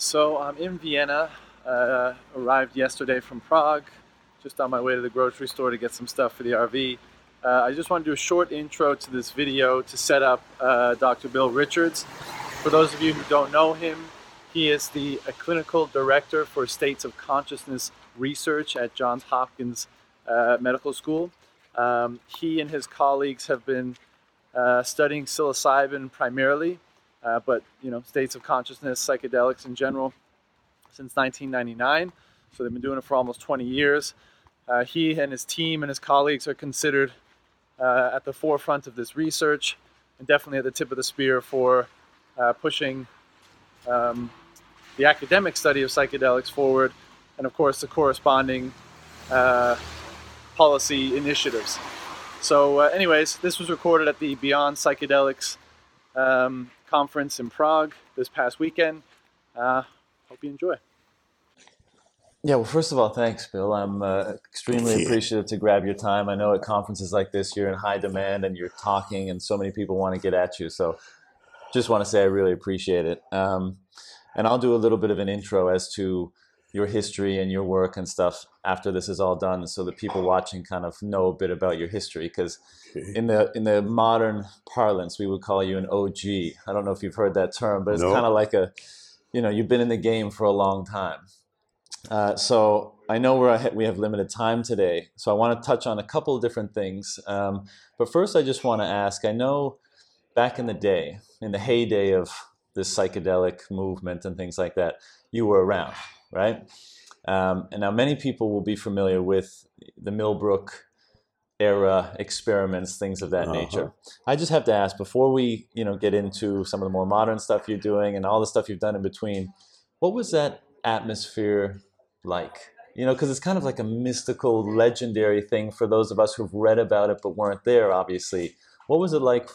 So I'm in Vienna. Uh, arrived yesterday from Prague. Just on my way to the grocery store to get some stuff for the RV. Uh, I just want to do a short intro to this video to set up uh, Dr. Bill Richards. For those of you who don't know him, he is the clinical director for states of consciousness research at Johns Hopkins uh, Medical School. Um, he and his colleagues have been uh, studying psilocybin primarily, uh, but you know states of consciousness, psychedelics in general, since 1999. So they've been doing it for almost 20 years. Uh, he and his team and his colleagues are considered uh, at the forefront of this research and definitely at the tip of the spear for uh, pushing um, the academic study of psychedelics forward, and of course the corresponding uh, policy initiatives. So, uh, anyways, this was recorded at the Beyond Psychedelics um, conference in Prague this past weekend. Uh, hope you enjoy. Yeah, well, first of all, thanks, Bill. I'm uh, extremely appreciative to grab your time. I know at conferences like this, you're in high demand and you're talking, and so many people want to get at you. So, just want to say I really appreciate it. Um, and I'll do a little bit of an intro as to your history and your work and stuff after this is all done so that people watching kind of know a bit about your history because okay. in the in the modern parlance we would call you an OG. I don't know if you've heard that term, but it's kind of like a you know, you've been in the game for a long time. Uh, so I know we're we have limited time today, so I want to touch on a couple of different things. Um, but first, I just want to ask. I know back in the day, in the heyday of this psychedelic movement and things like that, you were around right? Um, and now many people will be familiar with the Millbrook era experiments, things of that uh-huh. nature. I just have to ask before we, you know, get into some of the more modern stuff you're doing and all the stuff you've done in between. What was that atmosphere like? You know, because it's kind of like a mystical, legendary thing for those of us who've read about it but weren't there. Obviously, what was it like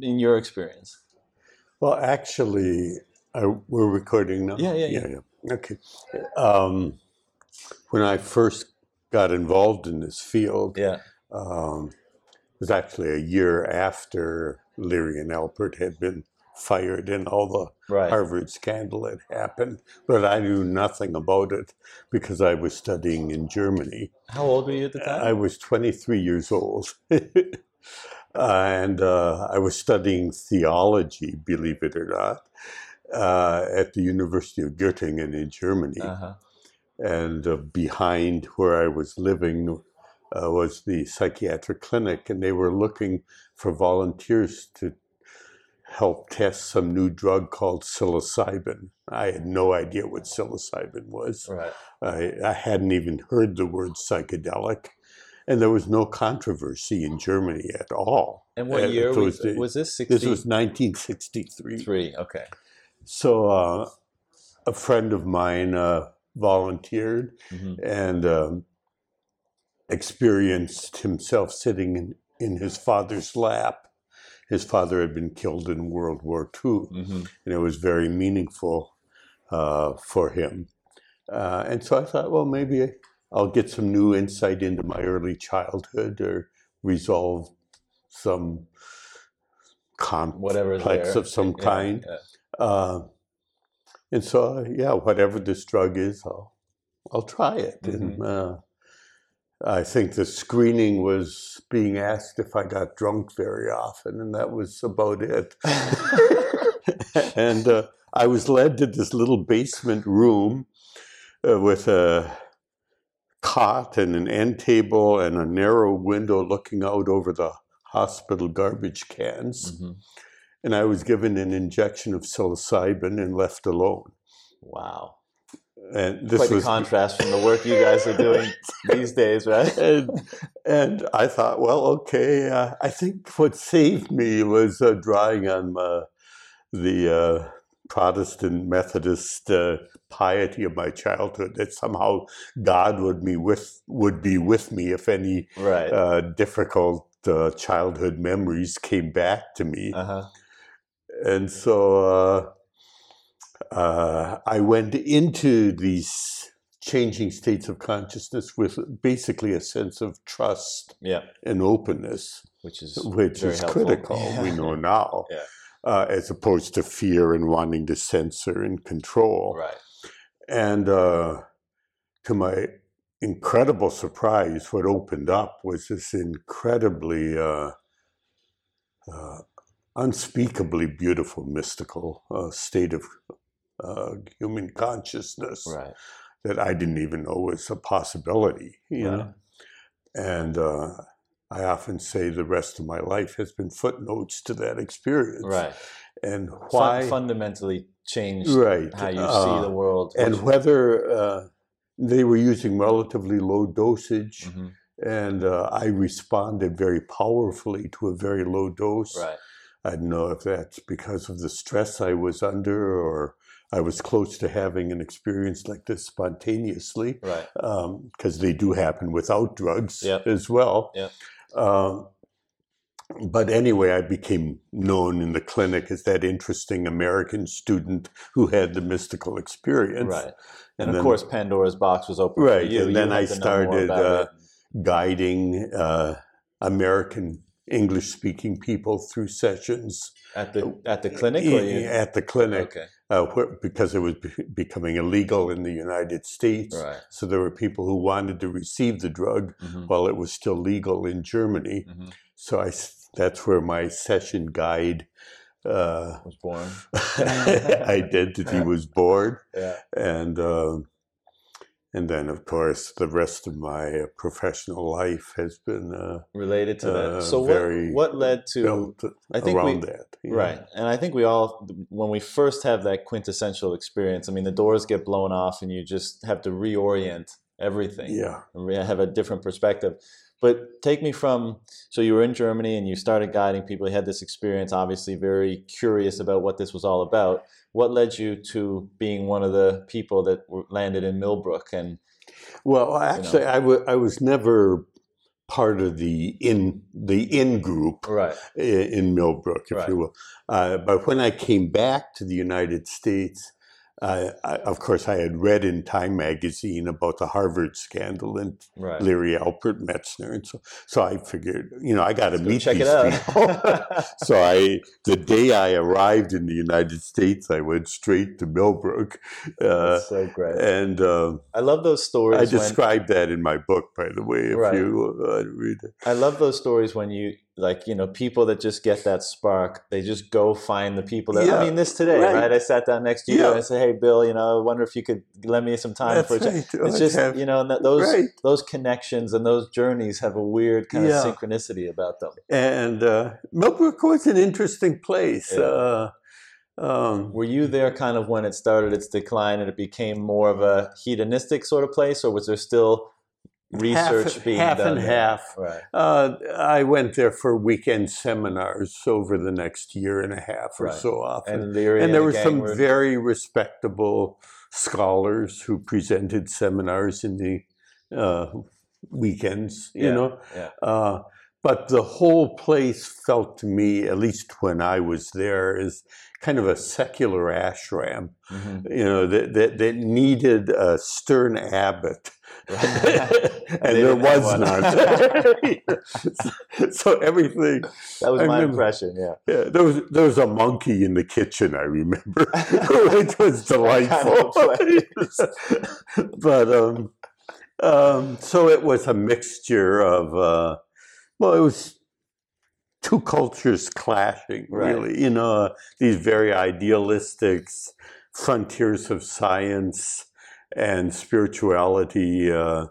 in your experience? Well, actually, I, we're recording now. Yeah, yeah, yeah. yeah, yeah. Okay. Um, when I first got involved in this field, yeah, um, it was actually a year after Leary and Alpert had been fired and all the right. Harvard scandal had happened, but I knew nothing about it because I was studying in Germany. How old were you at the time? I was 23 years old. and uh, I was studying theology, believe it or not uh, at the University of Göttingen in Germany. Uh-huh. And uh, behind where I was living uh, was the psychiatric clinic, and they were looking for volunteers to help test some new drug called psilocybin. I had no idea what psilocybin was. Right. I, I hadn't even heard the word psychedelic and there was no controversy in Germany at all. And what year was, was, this? 60? This was 1963. Three, okay. So uh, a friend of mine uh, volunteered mm-hmm. and um, experienced himself sitting in, in his father's lap. His father had been killed in World War II, mm-hmm. and it was very meaningful uh, for him. Uh, and so I thought, well, maybe I'll get some new insight into my early childhood or resolve some complex of some kind. Yeah. Uh, and so, yeah, whatever this drug is, I'll, I'll try it. Mm-hmm. And uh, I think the screening was being asked if I got drunk very often, and that was about it. and uh, I was led to this little basement room uh, with a cot and an end table and a narrow window looking out over the hospital garbage cans. Mm-hmm and I was given an injection of psilocybin and left alone. Wow. And this Quite was a contrast from the work you guys are doing these days, right? And, and I thought, well, okay. Uh, I think what saved me was uh, drawing on uh, the uh, Protestant Methodist uh, piety of my childhood. That somehow God would be with would be with me if any right. Uh, difficult childhood memories came back to me. Uh-huh and so uh, uh, I went into these changing states of consciousness with basically a sense of trust yeah. and openness, which is which is helpful. critical. Yeah. We know now. Yeah. uh, as opposed to fear and wanting to censor and control. Right. And uh, to my incredible surprise, what opened up was this incredibly, uh, uh, unspeakably beautiful, mystical uh, state of uh, human consciousness Right. that I didn't even know was a possibility. You Right. know, and uh, I often say the rest of my life has been footnotes to that experience. Right. And Fun- why? fundamentally changed right. how you uh, see the world. and whether uh, they were using relatively low dosage, Mhm. and uh, I responded very powerfully to a very low dose. Right. I don't know if that's because of the stress I was under, or I was close to having an experience like this spontaneously, Right. because they do happen without drugs Yep. as well. Yep. Um, but anyway, I became known in the clinic as that interesting American student who had the mystical experience. Right. And, And of then- course, Pandora's box was open Right, for you. and You then had I to know more started, uh, guiding uh, American English speaking people through sessions at the at the clinic. Or you, at the clinic okay. uh, where, because it was be- becoming illegal in the United States. Right. So there were people who wanted to receive the drug Mhm. while it was still legal in Germany. Mhm. So I, that's where my session guide uh, Was born. identity was born. Yeah. and uh, and then of course the rest of my uh, professional life has been uh, Related to that. Uh, So what what led to I think we- that. you know. Right. And I think we all, when we first have that quintessential experience, I mean, the doors get blown off and you just have to reorient everything. Yeah. and have a different perspective. But take me from, so you were in Germany and you started guiding people, you had this experience, obviously very curious about what this was all about. What led you to being one of the people that landed in Millbrook? And Well, actually, I wa- I was never part of the in the in group right, in Millbrook, if Right. you will. Uh, but when I came back to the United States, uh, I, of course, I had read in Time magazine about the Harvard scandal and right. Leary Alpert Metzner, and so so I figured, you know, I got to meet check these it out. people. so I, the day I arrived in the United States, I went straight to Millbrook, uh, so great. and uh, I love those stories. I when- described that in my book, by the way, if Right. you uh, read it. I love those stories when you like you know people that just get that spark. They just go find the people that. Yeah, I mean, this today, right. right. I sat down next to you Yeah. and I said, "Hey, Bill, you know, I wonder if you could lend me some time That's for a chat." right. It's I just have- you know those Right. those connections and those journeys have a weird kind Yeah. of synchronicity about them. and uh, Millbrook was an interesting place. Uh, um, Were you there kind of when it started its decline and it became more of a hedonistic sort of place, or was there still research half, being half done? and half. Right. Uh, I went there for weekend seminars over the next year and a half or Right. so often. And and there were some were- very respectable scholars who presented seminars in the uh, weekends, you Yeah, know. yeah. Uh, but the whole place felt to me, at least when I was there, as kind of a secular ashram, Mhm. you know, that, that, that needed a stern abbot. And there was none. so everything, That was I my remember- impression. Yeah. yeah, there was there was a monkey in the kitchen. I remember, which was delightful. but um, um, so it was a mixture of uh, well, it was two cultures clashing, Right. really. You know, these very idealistic frontiers of science and spirituality uh,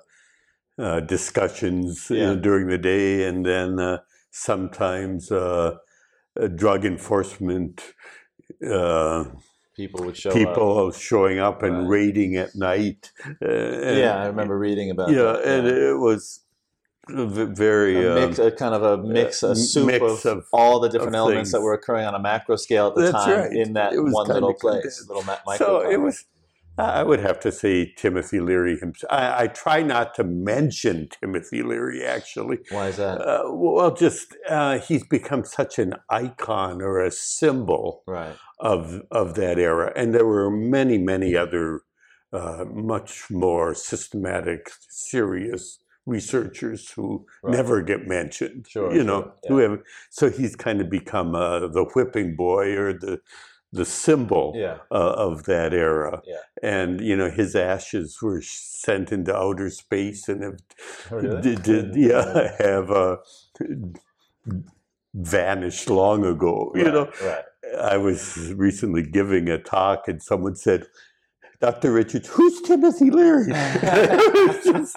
uh, discussions you know, during the day, and then uh, sometimes uh, uh, drug enforcement uh, People would show up. people showing up and Right. raiding at night. Uh, and- Yeah, I remember reading about Yeah, that. and it was very a, mix, a kind of a mix, a soup mix of, of- all the different elements that were occurring on a macro scale at the That's time right. in that one little place, little ma- so microcosm. it was. I would have to say Timothy Leary himself. I, I try not to mention Timothy Leary actually. Why is that? Uh, well, just uh, he's become such an icon or a symbol right. of of that era, and there were many, many other uh, much more systematic, serious researchers who Right. never get mentioned. Sure, you know, sure, who have so he's kind of become uh, the whipping boy or the the symbol Yeah. uh, of that era. Yeah. And you know, his ashes were sent into outer space and have Oh, really? did, did yeah have uh, vanished long ago. You Right, know, Right. I was recently giving a talk and someone said, Dr. Richards, who's Timothy Leary? Just,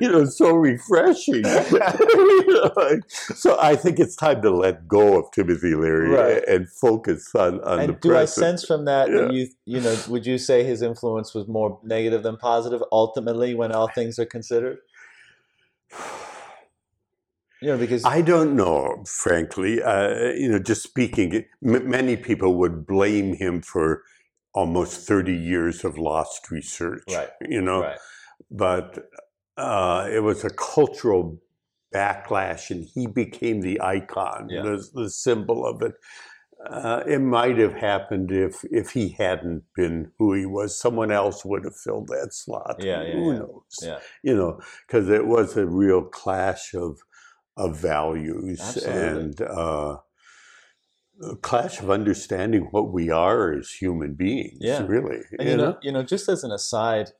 you know, so refreshing. You know, so I think it's time to let go of Timothy Leary Right. and focus on, on the And do I sense from that that you you know would you say his influence was more negative than positive ultimately when all things are considered? You know because I don't know, frankly. Uh, you know, just speaking, m- many people would blame him for almost 30 years of lost research. Right. You know, right. but uh, it was a cultural backlash, and he became the icon, Yeah. the, the symbol of it. Uh, it might have happened if if he hadn't been who he was. Someone else would have filled that slot. Yeah, yeah, Who yeah. knows? Yeah. You know, because it was a real clash of of values Absolutely. and uh, a clash of understanding what we are as human beings. Yeah. really. And you know, you know, just as an aside,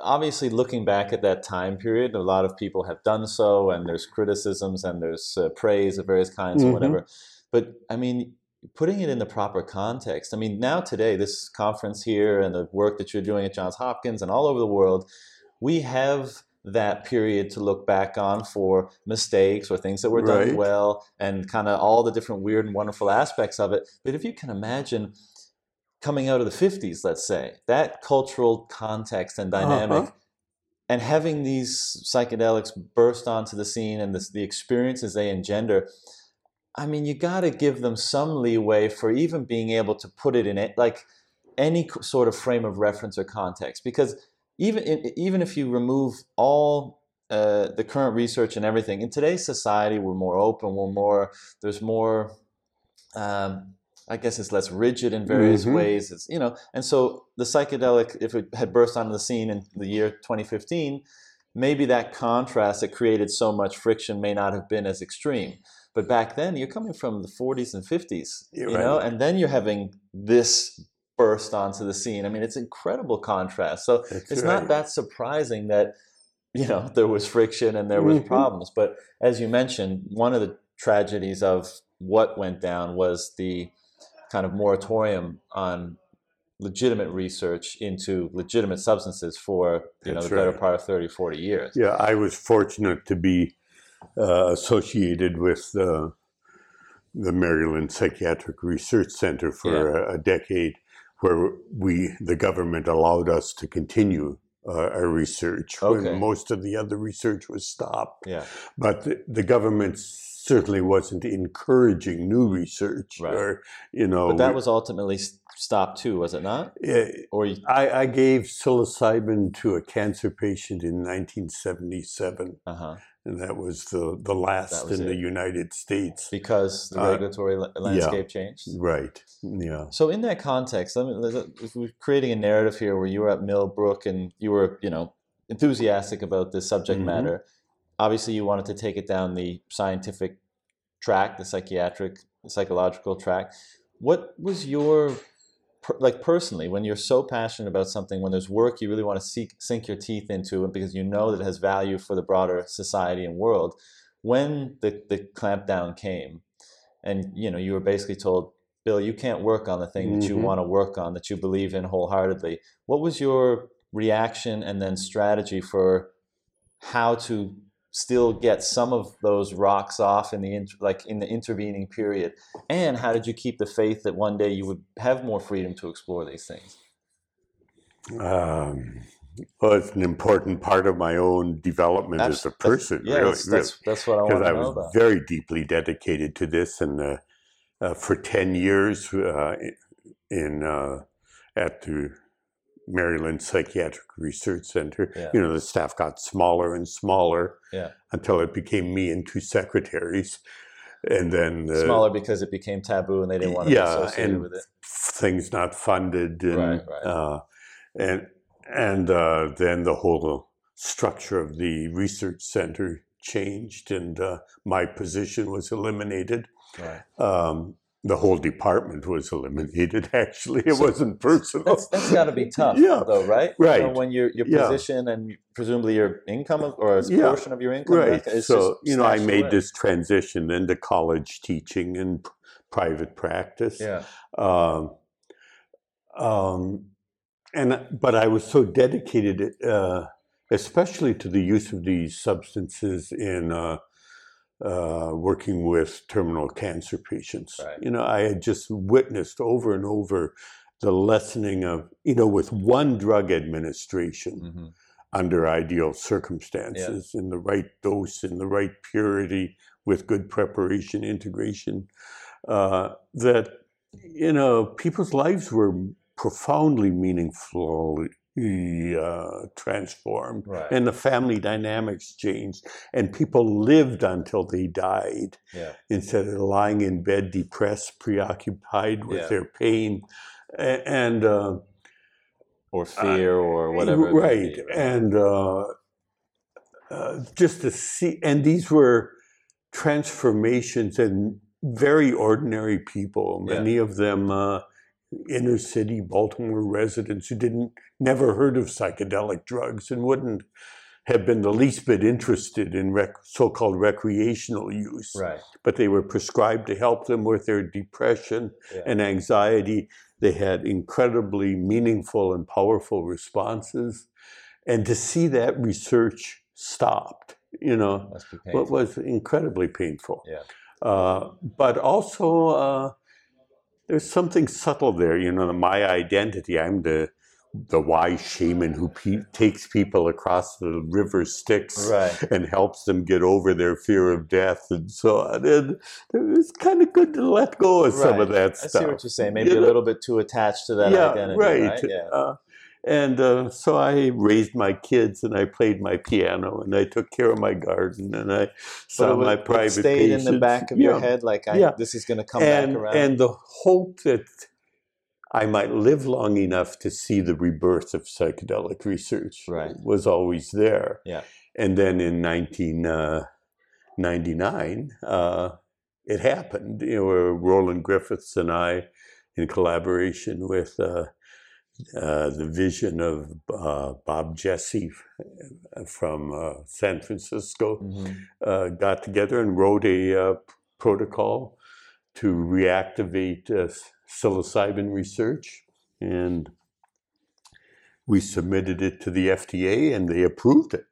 obviously looking back at that time period, a lot of people have done so, and there's criticisms and there's uh, praise of various kinds Mhm. or whatever. But I mean, putting it in the proper context. I mean, now today, this conference here and the work that you're doing at Johns Hopkins and all over the world, we have that period to look back on for mistakes or things that were done well and kind of all the different weird and wonderful aspects of it. But if you can imagine coming out of the 50s, let's say, that cultural context and dynamic, Uh-huh. and having these psychedelics burst onto the scene and this, the experiences they engender, I mean, you got to give them some leeway for even being able to put it in it, like any sort of frame of reference or context. Because even in, even if you remove all uh, the current research and everything, in today's society, we're more open. We're more there's more. Um, I guess it's less rigid in various Mhm. ways. It's you know, and so the psychedelic, if it had burst onto the scene in the year 2015, maybe that contrast that created so much friction may not have been as extreme. But back then, you're coming from the 40s and 50s, You're you know, right. and then you're having this burst onto the scene. I mean, it's incredible contrast. So That's it's right. not that surprising that you know there was friction and there was Mhm. problems. But as you mentioned, one of the tragedies of what went down was the kind of moratorium on legitimate research into legitimate substances for you know That's the better part of 30 40 years Yeah, I was fortunate to be uh, associated with uh, the Maryland Psychiatric Research Center for a, a decade, where we, the government, allowed us to continue uh, our research Okay. when most of the other research was stopped. yeah But the, the government certainly wasn't encouraging new research, Right. or you know. but that was ultimately stopped too was it not eh, or you, I, I gave psilocybin to a cancer patient in 1977. uh-huh and that was the the last in the. United States. because the Uh, regulatory la- landscape changed Right. Yeah. So in that context, let me, if we're creating a narrative here where you were at Millbrook and you were, you know, enthusiastic about this subject Mhm. matter. Obviously, you wanted to take it down the scientific track, the psychiatric, psychological track. What was your per, like personally when you're so passionate about something, when there's work you really want to seek, sink your teeth into, and because you know that it has value for the broader society and world? When the the clampdown came, and you know you were basically told bill you can't work on the thing that you Mhm. want to work on that you believe in wholeheartedly what was your reaction and then strategy for how to still get some of those rocks off in the like in the intervening period? And how did you keep the faith that one day you would have more freedom to explore these things? Um, well, it's an important part of my own development as a that's- person, yeah really. that's, that's, that's what i want I was about. very deeply dedicated to this, and uh, uh, for ten years uh, in uh, at the Maryland Psychiatric Research Center, Yeah. you know, the staff got smaller and smaller Yeah. until it became me and two secretaries, and then uh, smaller because it became taboo and they didn't want to yeah, be associated and with it things not funded and Right, right. Uh, and and uh, then the whole structure of the research center changed and uh, my position was eliminated. Right. Um, the whole department was eliminated. Actually, it So wasn't personal. That's, that's got to be tough, Yeah, though, right? You know, right. when your your Yeah. position and presumably your income of, or a Yeah, portion of your income, right. is So just you know, I made away. this transition into college teaching and p- private practice. Yeah. Um, um, and but I was so dedicated, uh, especially to the use of these substances in uh, uh, working with terminal cancer patients. Right. You know, I had just witnessed over and over the lessening of, you know, with one drug administration hmm under ideal circumstances, in the right dose, in the right purity, with good preparation, integration, uh, that you know people's lives were profoundly meaningfully uh, transformed, Right. and the family dynamics changed, and people lived until they died Yeah. instead of lying in bed depressed, preoccupied with Yeah. their pain, and. Uh, Or fear, or whatever. right be, and uh, uh, just to see and these were transformations in very ordinary people Yeah. many of them uh, inner city baltimore residents who didn't never heard of psychedelic drugs and wouldn't have been the least bit interested in rec- so-called recreational use Right. but they were prescribed to help them with their depression Yeah. and anxiety. They had incredibly meaningful and powerful responses. And to see that research stopped, you know, what was incredibly painful. Yeah. Uh, but also, uh, there's something subtle there, you know, my identity. I'm the the wise shaman who pe- takes people across the river Styx Right. and helps them get over their fear of death and so on. And it's kind of good to let go of some of Right. that I stuff. see what you're saying. Maybe You a know? little bit too attached to that yeah, identity, right. right? Yeah. Uh, and uh, so I raised my kids, and I played my piano, and I took care of my garden, and I saw was- my private stayed in the back of your head, like I, Yeah. this is going to come and back around. and the hope that I might live long enough to see the rebirth of psychedelic research Right. was always there. Yeah. And then in 1999, uh, it happened. You know, Roland Griffiths and I, in collaboration with uh, uh, the vision of uh, Bob Jesse from uh, San Francisco, Mhm. uh, got together and wrote a uh, protocol to reactivate uh, psilocybin research. And we submitted it to the FDA and they approved it.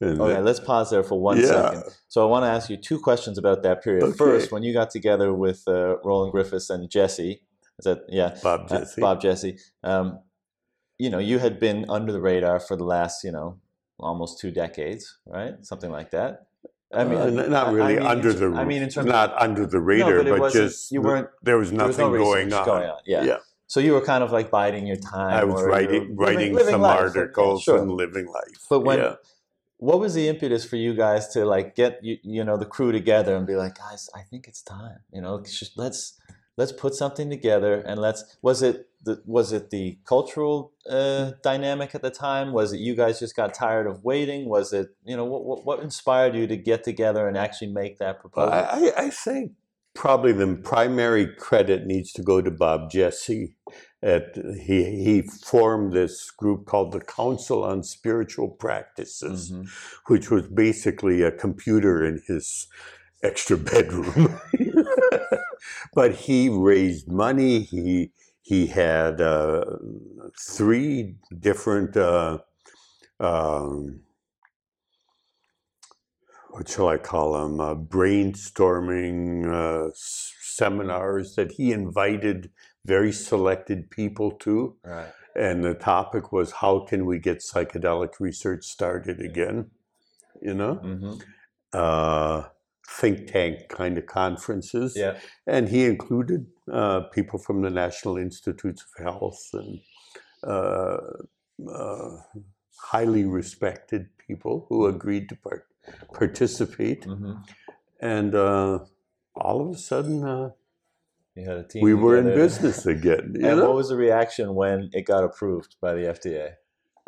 And Okay, let's pause there for one Yeah. second. So I want to ask you two questions about that period. Okay. First, when you got together with uh, Roland Griffiths and Jesse, is that yeah, Bob uh, Jesse. Bob Jesse, um, you know, you had been under the radar for the last you know almost two decades, right? Something like that. I mean, Uh, not I- I really mean, under the I mean, in terms not under the radar, but but, just you weren't- there was there was nothing no going on. going on. Yeah. Yeah. So you were kind of like biding your time. I was writing living- writing living some life. articles Sure. and living life. But when yeah. what was the impetus for you guys to like get you, you know the crew together and be like guys i think it's time you know just let's let's put something together and let's was it the was it the cultural uh, dynamic at the time was it you guys just got tired of waiting was it you know what, what, what inspired you to get together and actually make that proposal I, I I think probably the primary credit needs to go to Bob Jesse. At he he formed this group called the Council on Spiritual Practices, Mhm. which was basically a computer in his extra bedroom. But he raised money. He he had uh, three different. Uh, um, what shall I call them? Uh, brainstorming uh, seminars that he invited very selected people to. right And the topic was how can we get psychedelic research started again? You know, hmm uh, think tank kind of conferences. yeah And he included uh, people from the National Institutes of Health and uh, uh, highly respected people who agreed to part- participate. hmm And uh, all of a sudden, uh, you had a team we were in business again. And know? what was the reaction when it got approved by the fda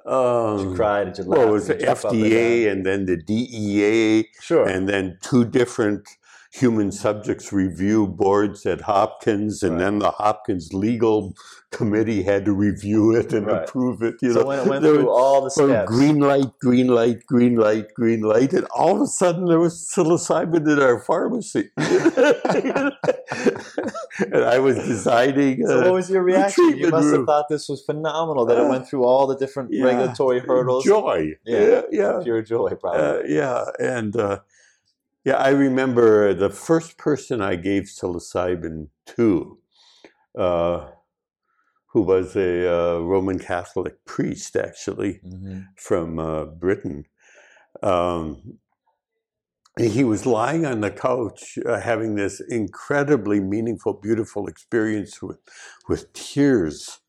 Um, Did you cry? Did you laugh? well, it was the Did you jump up and FDA and then the DEA, Sure. and then two different human subjects review boards at Hopkins, and Right. then the Hopkins legal committee had to review it and Right. approve it. You so know, when it went through all the steps, green light, green light, green light, green light, and all of a sudden there was psilocybin in our pharmacy, and I was designing. so uh, what was your reaction? You must have thought this was phenomenal that it went through all the different Yeah. regulatory hurdles. joy. Yeah. yeah, yeah. Pure joy, probably. Uh, yeah, and uh, yeah, I remember the first person I gave psilocybin to, uh, who was a uh, Roman Catholic priest, actually Mhm. from uh, Britain. Um, he was lying on the couch, uh, having this incredibly meaningful, beautiful experience with, with tears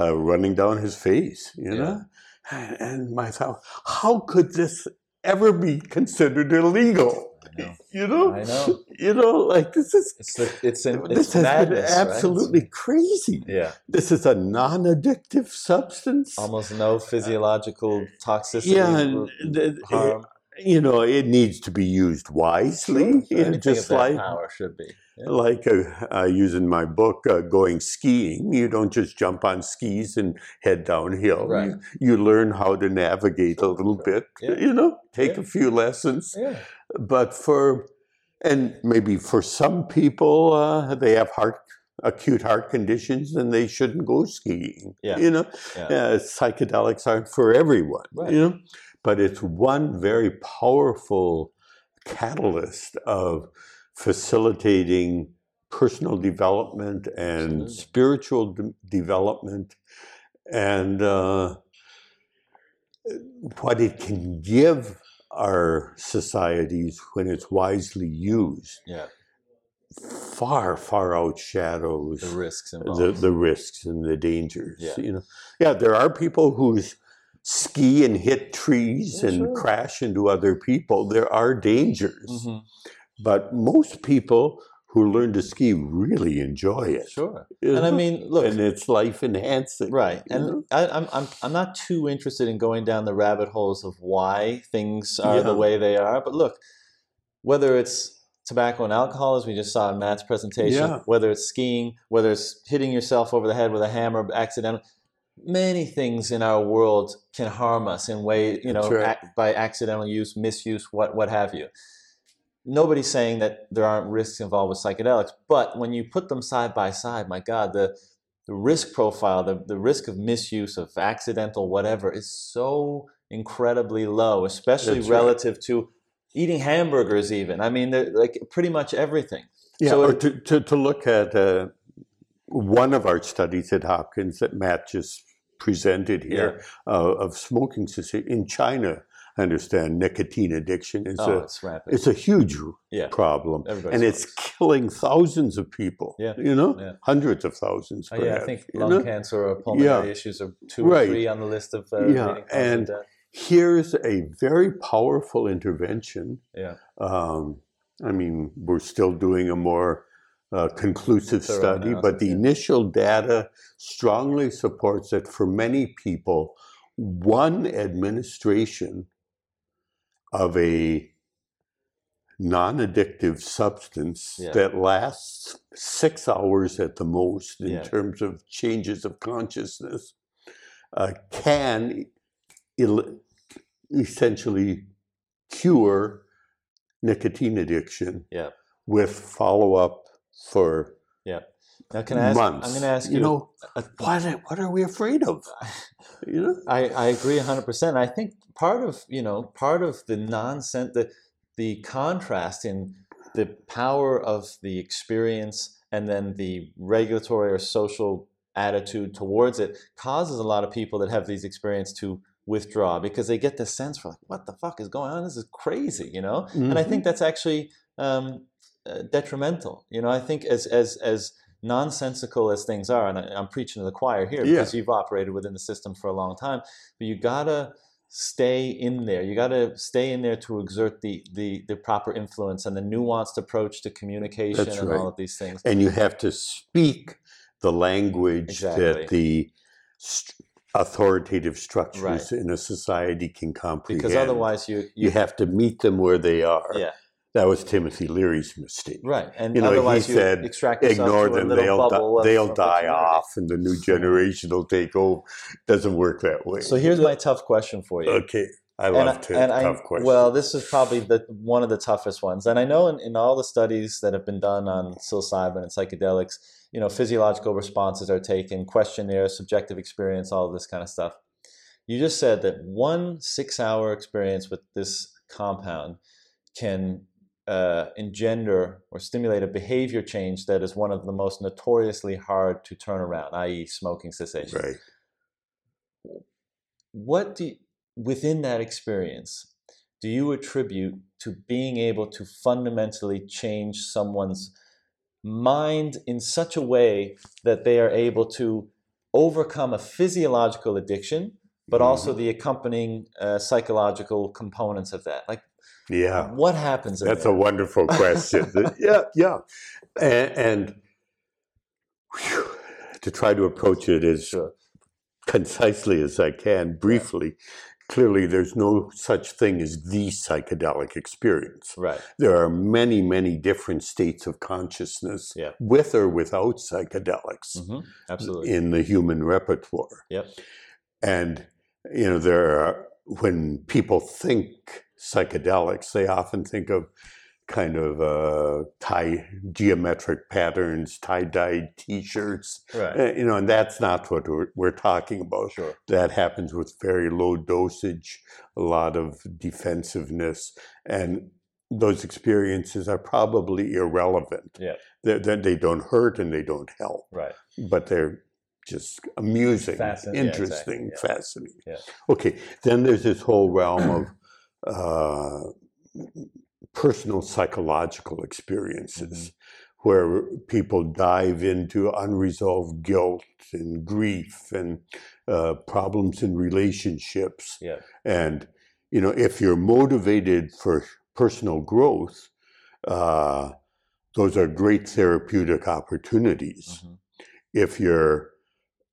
uh, running down his face, you Yeah. know? And myself, how could this ever be considered illegal? Know. You know? I know. You know, like this is It's the, it's in, this it's has madness, been right? absolutely crazy. Yeah, This is a non-addictive substance. almost no physiological toxicity. yeah, and th- harm. you know, it needs to be used wisely. Just like power should be. Yeah. like uh, I use in my book, uh, going skiing. You don't just jump on skis and head downhill. Right. You, you learn how to navigate a little Sure. bit. Yeah. You know, take Yeah. a few lessons. Yeah, But for and maybe for some people, uh, they have heart acute heart conditions and they shouldn't go skiing. Yeah. You know, yeah, uh, psychedelics aren't for everyone. Right. You know, but it's one very powerful catalyst of facilitating personal development and Absolutely. spiritual de- development and uh, what it can give our societies when it's wisely used yeah. far far outshadows The risks involved. the, the risks and the dangers. Yeah. You know, yeah, there are people who ski and hit trees Yeah, and sure. crash into other people. There are dangers, Mhm. But most people who learn to ski really enjoy it. Sure. you And I mean, look, and it's life enhancing. Right, you know? and I, I'm I'm I'm not too interested in going down the rabbit holes of why things are the way they are. But look, whether it's tobacco and alcohol, as we just saw in Matt's presentation, Yeah. whether it's skiing, whether it's hitting yourself over the head with a hammer accidentally, many things in our world can harm us in way you know right. ac- by accidental use, misuse, what what have you. Nobody's saying that there aren't risks involved with psychedelics, but when you put them side by side, my God, the the risk profile, the, the risk of misuse, of accidental whatever, is so incredibly low, especially That's right. relative to eating hamburgers, even. I mean, they're like pretty much everything. Yeah, So or it- to, to, to look at uh, one of our studies at Hopkins that Matt just presented here uh, of smoking cessation in China. I understand nicotine addiction is Oh, a it's it's a huge Yeah. problem, Everybody and it's killing thousands of people. Yeah, you know, yeah. hundreds of thousands. Oh, Perhaps, yeah, I think lung know? cancer or pulmonary issues are two or three on the list of uh, Yeah, leading causes of and-. Here's a very powerful intervention. Yeah, Um, I mean, we're still doing a more uh, conclusive study, but the yeah. initial data strongly supports that for many people, one administration of a non addictive substance Yeah. that lasts six hours at the most in Yeah. terms of changes of consciousness uh, can el- essentially cure nicotine addiction yeah, with follow up for. Now, can I ask? months. I'm going to ask you. You know, a- what are, what are we afraid of? You know, I, I agree 100%. I think part of, you know, part of the nonsense, the, the contrast in the power of the experience and then the regulatory or social attitude towards it causes a lot of people that have these experiences to withdraw because they get the sense for like, what the fuck is going on? This is crazy, you know? And I Mm-hmm. think that's actually um, uh, detrimental. You know, I think as, as, as nonsensical as things are, and I, I'm preaching to the choir here Yeah. because you've operated within the system for a long time, but you gotta stay in there. You gotta stay in there to exert the the, the proper influence and the nuanced approach to communication That's and right. all of these things. and you have to speak the language Exactly. that the st- authoritative structures Right. in a society can comprehend. because otherwise you you have to meet them where they are. yeah That was Timothy Leary's mistake. right and You know, he otherwise you said, extract yourself Ignore to a them; they'll di- of- they'll of die community. off, and the new generation will take over. Doesn't work that way. so here's my tough question for you okay. I love I- to and I- tough questions. Well, this is probably the one of the toughest ones, and I know in, in all the studies that have been done on psilocybin and psychedelics, you know, physiological responses are taken, questionnaires, subjective experience, all of this kind of stuff. You just said that one six-hour experience with this compound can uh, engender or stimulate a behavior change that is one of the most notoriously hard to turn around, i.e., smoking cessation right. what do you, within that experience do you attribute to being able to fundamentally change someone's mind in such a way that they are able to overcome a physiological addiction but also Mm-hmm. the accompanying uh, psychological components of that like Yeah. what happens That's there? a wonderful question. yeah, yeah. And, and whew, to try to approach it as Sure. concisely as I can, briefly, clearly there's no such thing as the psychedelic experience. right There are many, many different states of consciousness, Yeah. with or without psychedelics, hmm absolutely in the human repertoire. yep And you know, there are when people think psychedelics, they often think of kind of uh, tie geometric patterns, tie-dyed T-shirts, right uh, you know, and that's not what we're, we're talking about. sure That happens with very low dosage, a lot of defensiveness, and those experiences are probably irrelevant. Yeah. They, they, they don't hurt and they don't help, right but they're just amusing, Fascinating, yeah, exactly, interesting, yeah. fascinating. Yeah. Okay, then there's this whole realm of uh, personal psychological experiences Mm-hmm. where people dive into unresolved guilt and grief and uh, problems in relationships. Yeah. And, you know, if you're motivated for personal growth, uh, those are great therapeutic opportunities. Mhm. If you're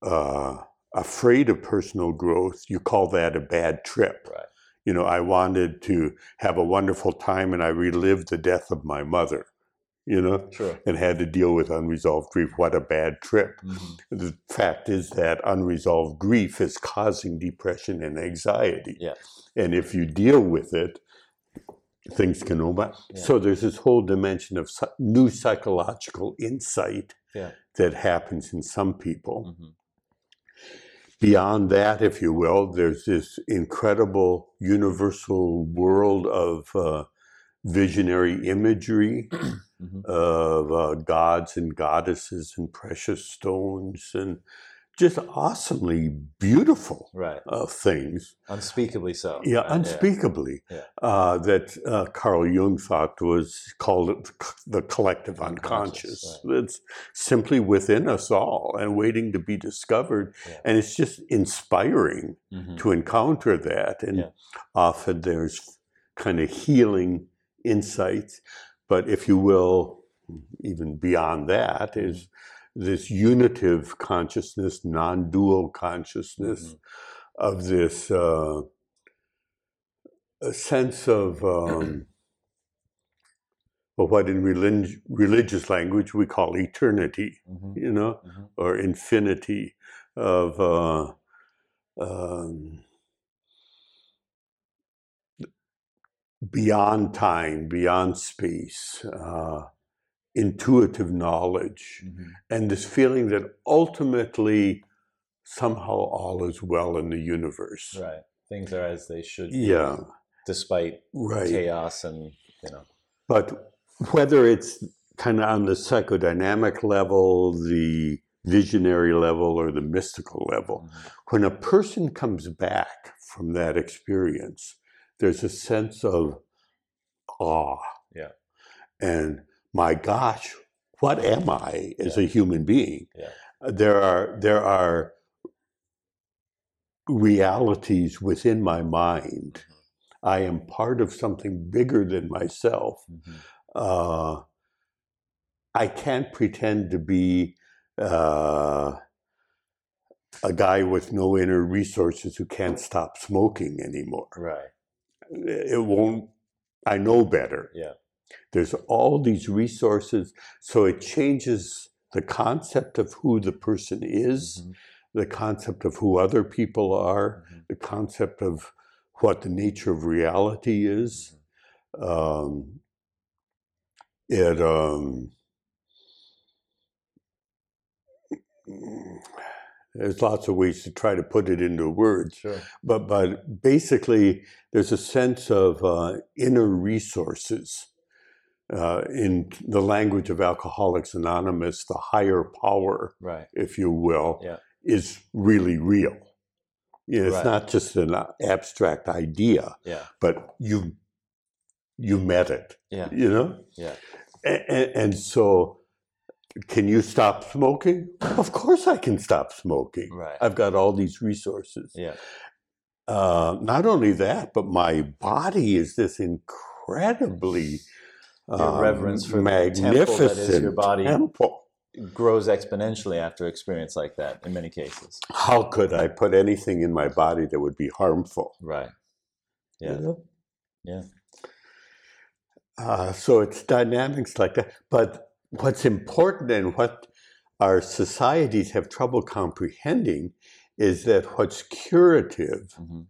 uh, afraid of personal growth, you call that a bad trip. right You know, I wanted to have a wonderful time and I relived the death of my mother, you know, sure and had to deal with unresolved grief. What a bad trip. Mhm. The fact is that unresolved grief is causing depression and anxiety. Yeah. And if you deal with it, things can open. Yeah. So there's this whole dimension of new psychological insight Yeah. that happens in some people. Mhm. Beyond that, if you will, there's this incredible universal world of uh, visionary imagery Mhm. of uh, gods and goddesses and precious stones and just awesomely beautiful right uh, things. unspeakably so Yeah, right? unspeakably. Yeah. Uh, that uh, Carl Jung thought was called the collective Unconscious, unconscious. It's simply within us all and waiting to be discovered. Yeah. And it's just inspiring Mhm. to encounter that. And Yeah. often there's kind of healing insights. But if you will, even beyond that is Mm-hmm. is this unitive consciousness, non dual consciousness Mhm. of this uh, a sense of um, well, what in relig- religious language we call eternity, Mhm. you know, Mhm. or infinity of uh, um, beyond time, beyond space, uh, intuitive knowledge, Mhm. and this feeling that ultimately somehow all is well in the universe. right things are as they should be Yeah, despite right. chaos and you know But whether it's kind of on the psychodynamic level, the visionary level, or the mystical level, Mhm. when a person comes back from that experience, there's a sense of awe. Yeah. And my gosh, what am I as a human being? Yeah. There are there are realities within my mind. I am part of something bigger than myself Mhm. uh, I can't pretend to be uh, a guy with no inner resources who can't stop smoking anymore. Right. It won't, I know better. Yeah. There's all these resources. So it changes the concept of who the person is, Mhm. the concept of who other people are, Mhm. the concept of what the nature of reality is. Um, it um, there's lots of ways to try to put it into words, Sure. but but basically, there's a sense of uh, inner resources. Uh, in the language of Alcoholics Anonymous, the higher power Right. if you will, Yeah. is really real. You know, it's Right. not just an abstract idea, Yeah. but you you met it. Yeah. You know, Yeah. and, and so, can you stop smoking? Of course, I can stop smoking. Right. I've got all these resources. Yeah. Uh, not only that, but my body is this incredibly um, reverence for the magnificent temple that is your body. temple. Grows exponentially after experience like that in many cases. how could I put anything in my body that would be harmful? Right. you Yeah. know? Yeah. Uh, so it's dynamics like that. But what's important and what our societies have trouble comprehending is that what's curative hmm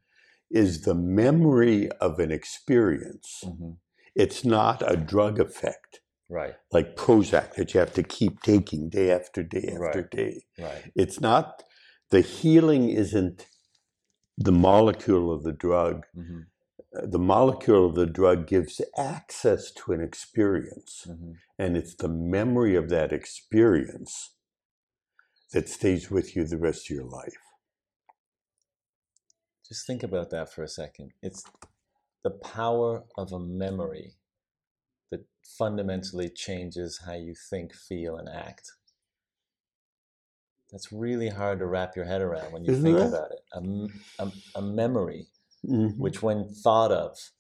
is the memory of an experience. hmm It's not a drug effect Right. like Prozac that you have to keep taking day after day after Right. day. Right. It's not, the healing isn't the molecule of the drug. hmm Uh, The molecule of the drug gives access to an experience, hmm and it's the memory of that experience that stays with you the rest of your life. Just think about that for a second. It's the power of a memory that fundamentally changes how you think, feel, and act. That's really hard to wrap your head around when you Isn't think it? about it. A memory, Mhm. which, when thought of,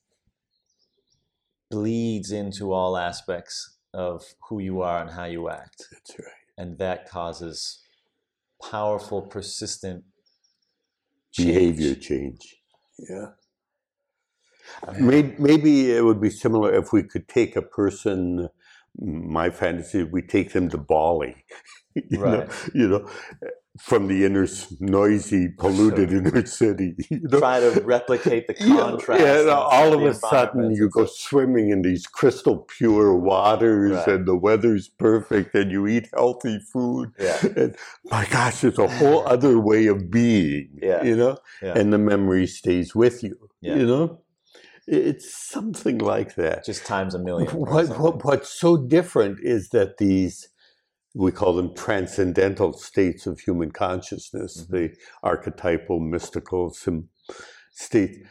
bleeds into all aspects of who you are and how you act. That's right. And that causes powerful, persistent Behavior change. change. Yeah. Maybe, maybe it would be similar if we could take a person. My fantasy, we take them to Bali, you know, you know, from the inner noisy, polluted inner city. You know? Try to replicate the contrast. Yeah, and all of a sudden you go swimming in these crystal pure waters, Right. and the weather's perfect, and you eat healthy food. Yeah. And my gosh, it's a whole other way of being. Yeah. You know, Yeah. and the memory stays with you. Yeah. You know, it's something like that. just times a million. What, what what's so different is that these we call them transcendental states of human consciousness, Mhm. the archetypal, mystical sim- state,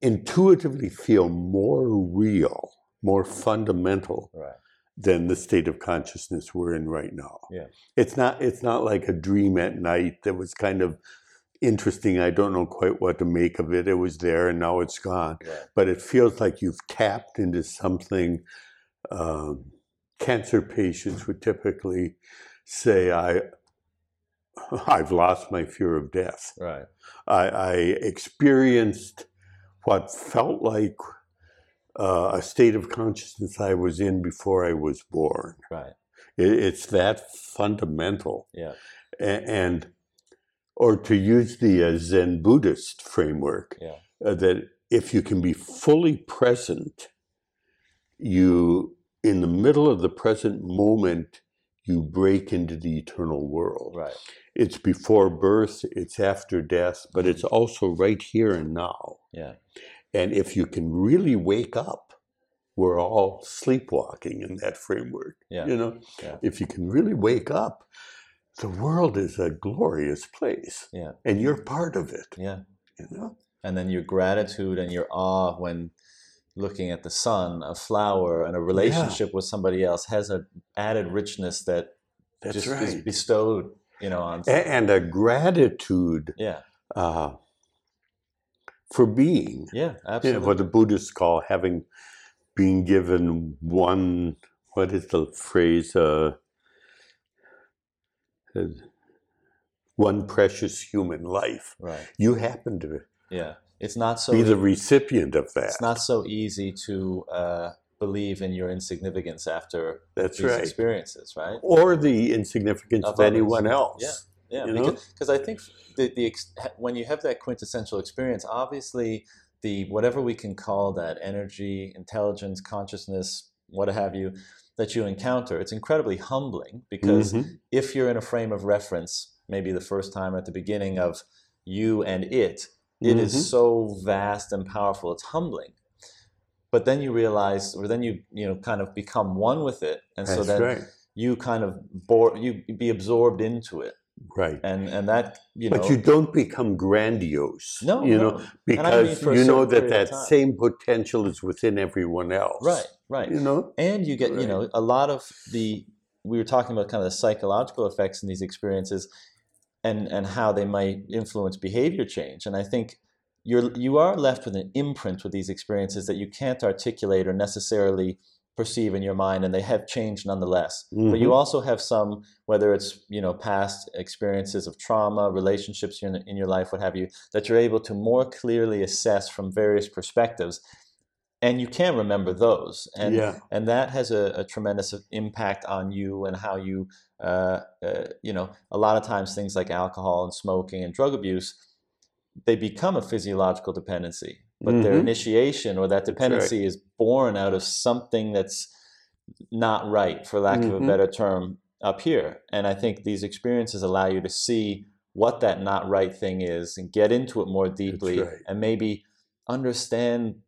intuitively feel more real, more fundamental Right. than the state of consciousness we're in right now. Yeah. It's not it's not like a dream at night that was kind of interesting. I don't know quite what to make of it. It was there and now it's gone. Right. But it feels like you've tapped into something um, cancer patients would typically say I I've lost my fear of death. Right. I, I experienced what felt like uh, a state of consciousness I was in before I was born. Right. It, it's that fundamental. Yeah. A- And, or to use the uh, Zen Buddhist framework, Yeah. uh, that if you can be fully present, you, in the middle of the present moment, you break into the eternal world. Right. It's before birth, it's after death, but it's also right here and now. Yeah. And if you can really wake up, we're all sleepwalking in that framework. Yeah. You know, Yeah. if you can really wake up, the world is a glorious place, Yeah. and you're part of it. Yeah. You know, And then your gratitude and your awe when looking at the sun, a flower, and a relationship with somebody else has an added richness that that's just is bestowed, you know, on. And a gratitude yeah. uh, for being. Yeah. You know, Absolutely. what the Buddhists call having been given one, what is the phrase? Uh, one precious human life. Right. You happen to Yeah. It's not so be the recipient of that. it's not so easy to uh, believe in your insignificance after That's these right. experiences, right? or the insignificance Of of, anyone else. Yeah. Yeah, You because I think the, the ex- when you have that quintessential experience, obviously the whatever we can call that energy, intelligence, consciousness, what have you, that you encounter, it's incredibly humbling because Mhm. if you're in a frame of reference, maybe the first time or at the beginning of you and it, it is Mhm. so vast and powerful. It's humbling. But then you realize, or then you you know kind of become one with it, and so That's then right. you kind of bore you be absorbed into it, Right. and and that you know. but you don't become grandiose. no, you no. know, And I mean because you know that that same potential is within everyone else. right, right. You know. and you get you know a lot of the we were talking about kind of the psychological effects in these experiences and and how they might influence behavior change and i think you're you are left with an imprint with these experiences that you can't articulate or necessarily perceive in your mind and they have changed nonetheless but you Mhm. also have some whether it's you know past experiences of trauma relationships in, in your life what have you that you're able to more clearly assess from various perspectives and you can remember those and yeah. and that has a, a tremendous impact on you and how you uh, uh, you know a lot of times things like alcohol and smoking and drug abuse they become a physiological dependency but their Mhm. initiation or that dependency is born out of something that's not right for lack of a Mhm. better term up here and i think these experiences allow you to see what that not right thing is and get into it more deeply right. and maybe understand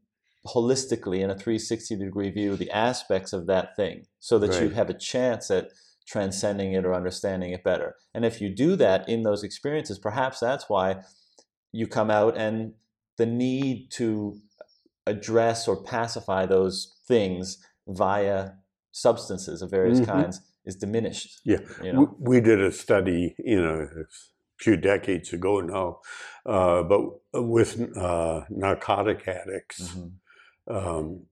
holistically in a 360 degree view the aspects of that thing so that you have a chance at transcending it or understanding it better and if you do that in those experiences perhaps that's why you come out and the need to address or pacify those things via substances of various Mhm. kinds is diminished Yeah. you know We, we did a study, you know, a few decades ago now, uh, but with uh, narcotic addicts Mhm. um,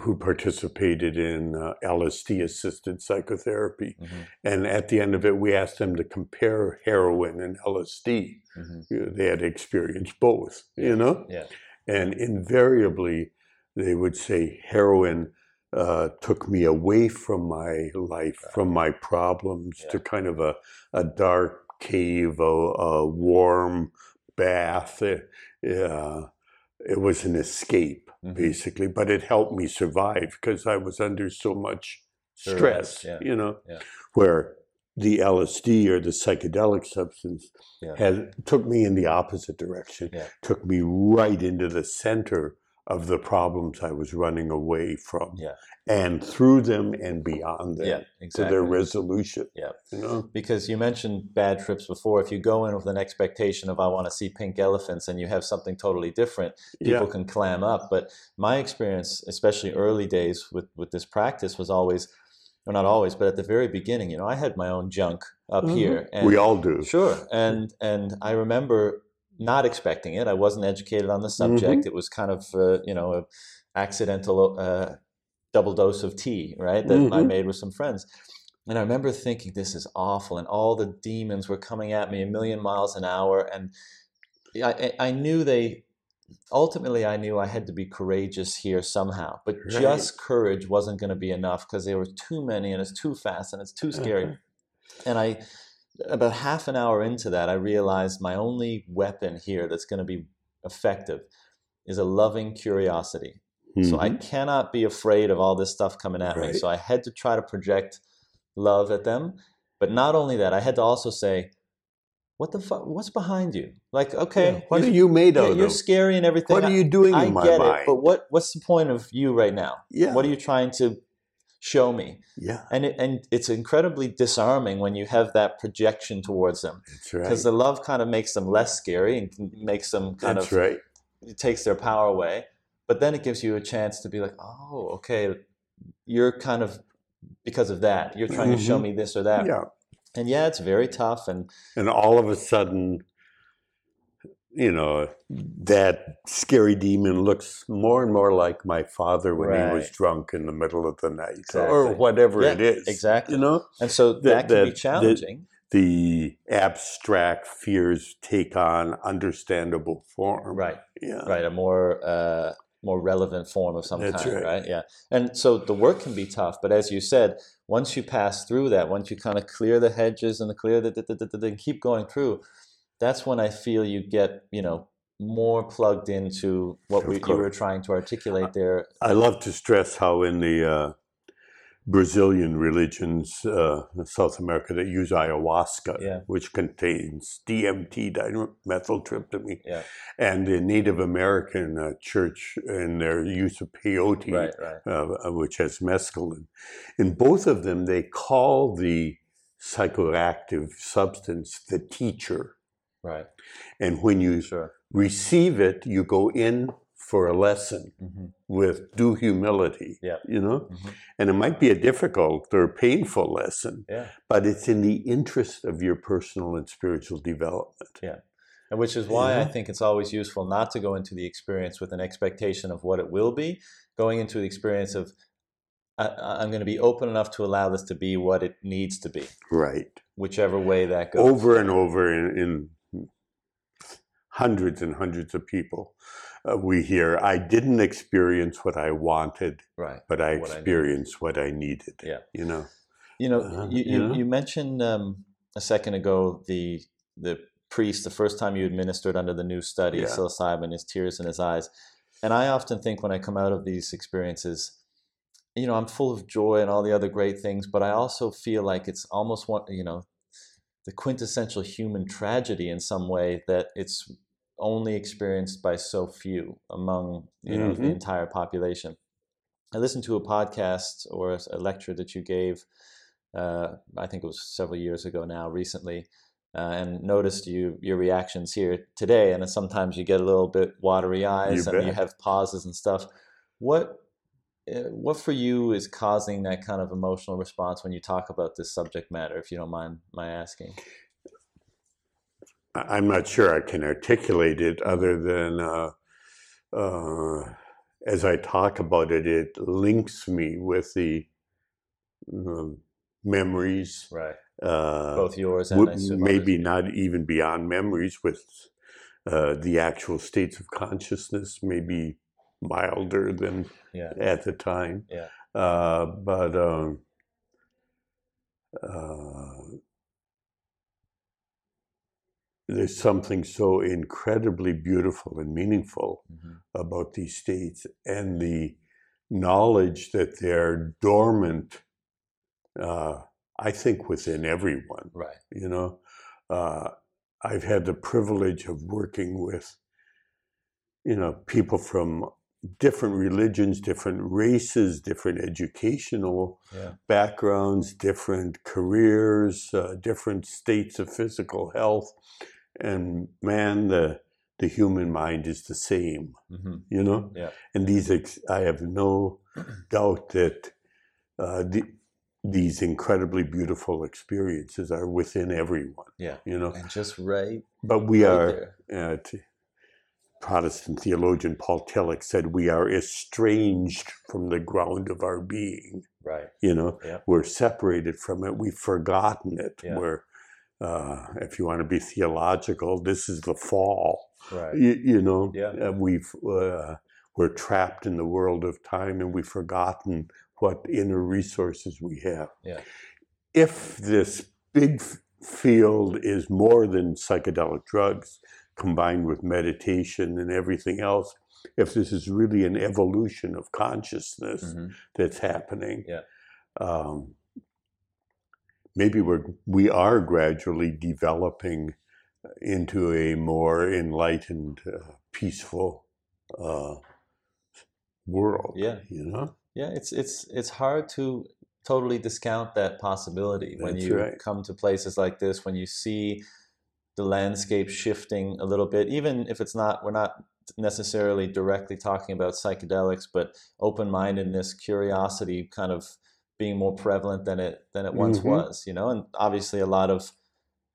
who participated in uh, LSD-assisted psychotherapy, Mhm. and at the end of it, we asked them to compare heroin and LSD. Mhm. Know, They had experienced both, you know, yeah and invariably they would say heroin uh, took me away from my life, from my problems, to kind of a, a dark cave, a, a warm bath. It, uh, it was an escape, Mhm. basically, but it helped me survive because I was under so much Sure, stress, yeah, you know, yeah. where the LSD or the psychedelic substance Yeah. had took me in the opposite direction, took me right into the center of the problems I was running away from, Yeah. and through them and beyond them yeah to their resolution. Yeah. you know, because you mentioned bad trips before. If you go in with an expectation of I want to see pink elephants and you have something totally different, people yeah, can clam up. But my experience, especially early days with with this practice, was always, or not always, but at the very beginning, you know, I had my own junk up Mhm. here. And we all do. Sure, and and I remember not expecting it. I wasn't educated on the subject. Mm-hmm. It was kind of uh, you know a accidental uh, double dose of tea, right? That I Mhm. made with some friends. And I remember thinking, this is awful. And all the demons were coming at me a million miles an hour. And I, I I knew they, ultimately, I knew I had to be courageous here somehow. But Right. just courage wasn't going to be enough because there were too many and it's too fast and it's too scary. Uh-huh. And I, about half an hour into that, I realized my only weapon here that's going to be effective is a loving curiosity. So I Mhm. cannot be afraid of all this stuff coming at me. So I had to try to project love at them. But not only that, I had to also say, what the fuck? What's behind you? Like, okay, Yeah, what are you're- you made yeah, you're scary and everything. What are you doing I in my get mind? it, but what what's the point of you right now? yeah, What are you trying to show me? yeah, And it, and it's incredibly disarming when you have that projection towards them that's right. because the love kind of makes them less scary and makes them kind that's of right. it takes their power away. But then it gives you a chance to be like, oh, okay, you're kind of because of that, you're trying to show Mhm. me this or that. Yeah, And yeah, it's very tough. And and all of a sudden, you know, that scary demon looks more and more like my father when he was drunk in the middle of the night, Exactly. or whatever Yeah, it is. exactly. You know, and so that, can be that- that- challenging. the abstract fears take on understandable form. Right. Yeah. Right. A more uh, more relevant form of some That's kind. right. Right. Yeah. And so the work can be tough, but as you said, once you pass through that, once you kind of clear the hedges and clear the, the, the, the, the and keep going through, that's when I feel you get you know more plugged into what we, you were trying to articulate there. I love to stress how in the uh, Brazilian religions, uh, in South America, they use ayahuasca, Yeah. which contains DMT, dimethyltryptamine, Yeah. and the Native American uh, church and their use of peyote, Right. Right. uh, which has mescaline. In both of them, they call the psychoactive substance the teacher. Right. And when you Sure. receive it, you go in for a lesson hmm with due humility. Yeah. You know? Mhm. And it might be a difficult or painful lesson, Yeah. but it's in the interest of your personal and spiritual development. Yeah. And which is why I think it's always useful not to go into the experience with an expectation of what it will be, going into the experience of I, I'm going to be open enough to allow this to be what it needs to be, Right. whichever way that goes. Over and over in, in hundreds and hundreds of people, uh, we hear, I didn't experience what I wanted, right. but I What I experienced what I needed. Yeah. You know? You know, you, you you, know? you mentioned um, a second ago the the priest the first time you administered under the new study Yeah. psilocybin, his tears in his eyes, and I often think when I come out of these experiences, you know, I'm full of joy and all the other great things, but I also feel like it's almost one, you know, the quintessential human tragedy in some way that it's only experienced by so few among you know the Mhm. entire population. I listened to a podcast or a, lecture that you gave. Uh, I think it was several years ago now, recently, uh, and noticed you your reactions here today. And sometimes you get a little bit watery eyes, and you have pauses and stuff. What what for you is causing that kind of emotional response when you talk about this subject matter? If you don't mind my asking. I'm not sure I can articulate it other than uh, uh, as I talk about it, it links me with the um, memories. Right. Uh, Both yours and w- maybe not even beyond memories with uh, the actual states of consciousness, maybe milder than Yeah. at the time. Yeah. Uh, but um, uh, there's something so incredibly beautiful and meaningful Mhm. about these states and the knowledge that they're dormant, uh, I think, within everyone Right. you know uh, i've had the privilege of working with you know people from different religions different races different educational Yeah. backgrounds different careers uh, different states of physical health and man the the human mind is the same hmm you know Yeah. and these ex- i have no doubt that uh, the, these incredibly beautiful experiences are within everyone Yeah. you know And just right. but we right are there. uh, t- protestant theologian paul tillich said we are estranged from the ground of our being Right. you know Yeah. we're separated from it we've forgotten it Yeah. we're uh, if you want to be theological this is the fall Right. you, you know Yeah. uh, we've uh, we're trapped in the world of time and we've forgotten what inner resources we have Yeah. if this big f- field is more than psychedelic drugs combined with meditation and everything else if this is really an evolution of consciousness hmm that's happening Yeah. um, maybe we're we are gradually developing into a more enlightened, uh, peaceful uh, world. Yeah. you know. Yeah, it's it's it's hard to totally discount that possibility when you right. come to places like this when you see the landscape shifting a little bit even if it's not we're not necessarily directly talking about psychedelics but open-mindedness curiosity kind of being more prevalent than it than it once Mhm. was you know and obviously a lot of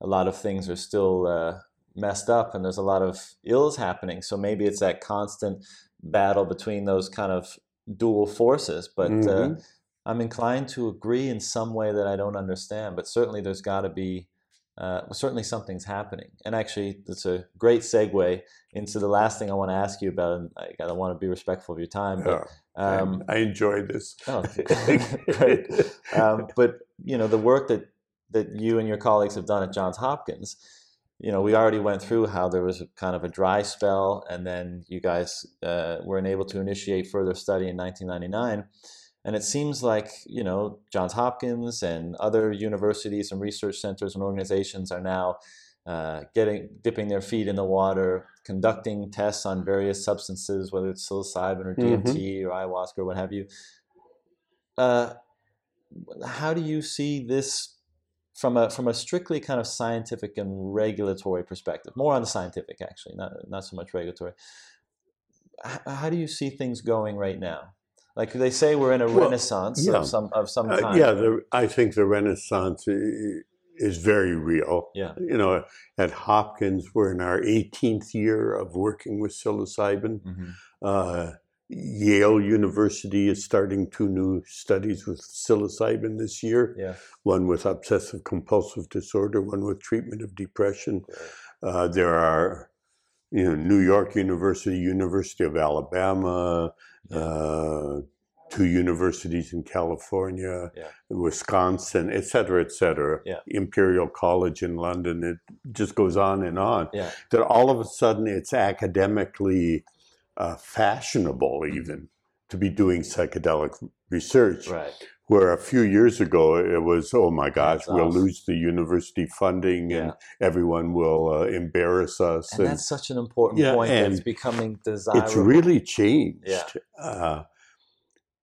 a lot of things are still uh, messed up and there's a lot of ills happening so maybe it's that constant battle between those kind of dual forces but uh, Mhm. i'm inclined to agree in some way that i don't understand but certainly there's got to be uh, certainly something's happening. And actually, it's a great segue into the last thing I want to ask you about. And I, I want to be respectful of your time, but um, I, I enjoy this. Oh, great. Um, but you know, the work that that you and your colleagues have done at Johns Hopkins. You know, we already went through how there was a kind of a dry spell, and then you guys uh, were able to initiate further study in 1999. And it seems like, you know, Johns Hopkins and other universities and research centers and organizations are now uh, getting dipping their feet in the water, conducting tests on various substances, whether it's psilocybin or DMT mm-hmm. or ayahuasca or what have you. Uh, how do you see this from a from a strictly kind of scientific and regulatory perspective? More on the scientific, actually, not not so much regulatory. H- how do you see things going right now? Like they say, we're in a well, renaissance yeah. of some of some kind. Uh, yeah, the, I think the renaissance is very real. Yeah, you know, at Hopkins, we're in our 18th year of working with psilocybin. Mm-hmm. Uh, Yale University is starting two new studies with psilocybin this year. Yeah. One with obsessive compulsive disorder, one with treatment of depression. Uh, there are, you know, New York University, University of Alabama, uh, two universities in California, yeah. Wisconsin, et cetera, et cetera. Yeah. Imperial College in London. It just goes on and on. Yeah. That all of a sudden it's academically uh, fashionable, even to be doing psychedelic research. Right. Where a few years ago it was, oh my gosh, that's we'll lose the university funding and everyone will uh, embarrass us. And, and, that's such an important yeah, point. And it's becoming desirable. It's really changed. Yeah. Uh,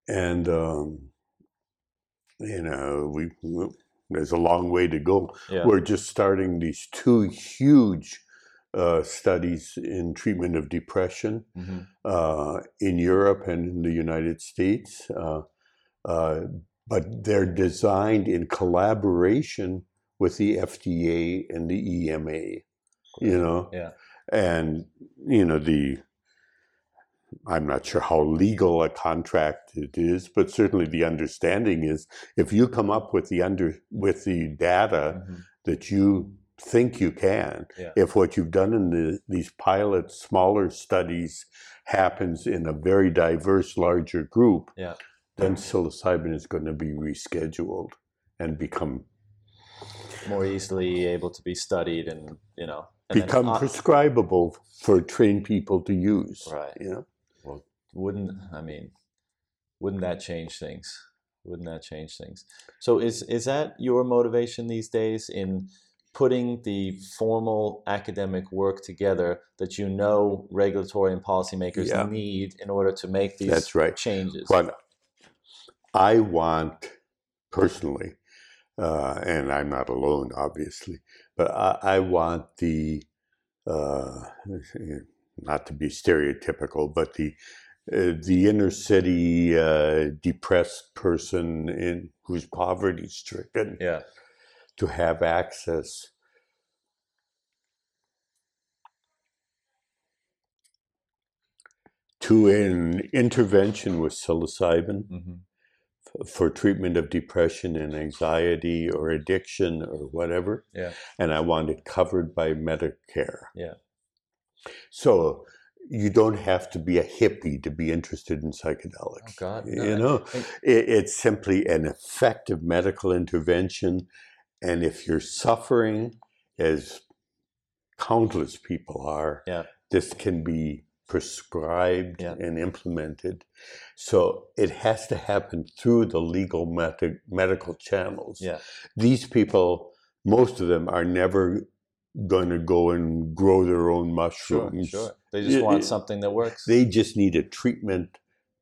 and um, you know, we, we, there's a long way to go. Yeah. We're just starting these two huge uh, studies in treatment of depression mm-hmm. uh, in Europe and in the United States. Uh, uh but they're designed in collaboration with the FDA and the EMA, you know? Yeah. And, you know, the, I'm not sure how legal a contract it is, but certainly the understanding is if you come up with the under with the data mm-hmm. that you think you can, yeah. if what you've done in the, these pilot smaller studies happens in a very diverse larger group, yeah then psilocybin is going to be rescheduled and become more easily able to be studied and you know and become prescribable for trained people to use right you know well wouldn't i mean wouldn't that change things wouldn't that change things so is is that your motivation these days in putting the formal academic work together that you know regulatory and policymakers yeah. need in order to make these That's right. changes. But I want personally, uh, and I'm not alone, obviously, but I, I want the uh, not to be stereotypical, but the uh, the inner city uh, depressed person in who's poverty stricken, yeah. to have access to an intervention with psilocybin. Mm-hmm for treatment of depression and anxiety or addiction or whatever. Yeah. And I want it covered by Medicare. Yeah. So you don't have to be a hippie to be interested in oh, psychedelics. Oh God, no. You know, it, it's simply an effective medical intervention. And if you're suffering, as countless people are, yeah. this can be prescribed yeah. and implemented. So it has to happen through the legal med- medical channels. Yeah. These people, most of them, are never going to go and grow their own mushrooms. Sure, sure. They just want something that works. They just need a treatment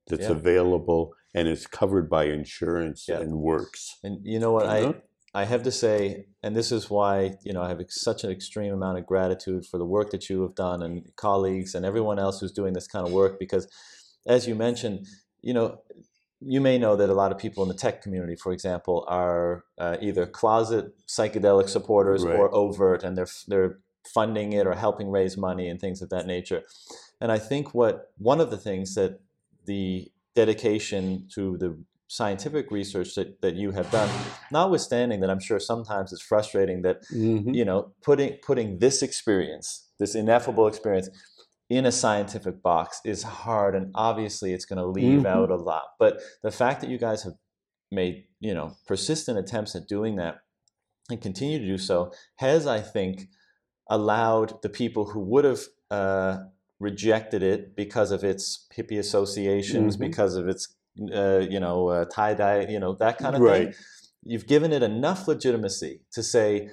that's yeah. available and is covered by insurance yeah. and works. And you know what? I uh-huh. I have to say, and this is why you know I have such an extreme amount of gratitude for the work that you have done and colleagues and everyone else who's doing this kind of work because, as you mentioned, you know, you may know that a lot of people in the tech community, for example, are uh, either closet psychedelic supporters right. or overt, and they're they're funding it or helping raise money and things of that nature. And I think what one of the things that the dedication to the scientific research that, that you have done, notwithstanding that I'm sure sometimes it's frustrating that Mhm. you know putting putting this experience, this ineffable experience, in a scientific box is hard, and obviously it's going to leave Mhm. out a lot. But the fact that you guys have made you know persistent attempts at doing that and continue to do so has, I think, allowed the people who would have uh, rejected it because of its hippie associations, Mhm. because of its uh, you know uh, tie dye, you know that kind of Right. thing. You've given it enough legitimacy to say,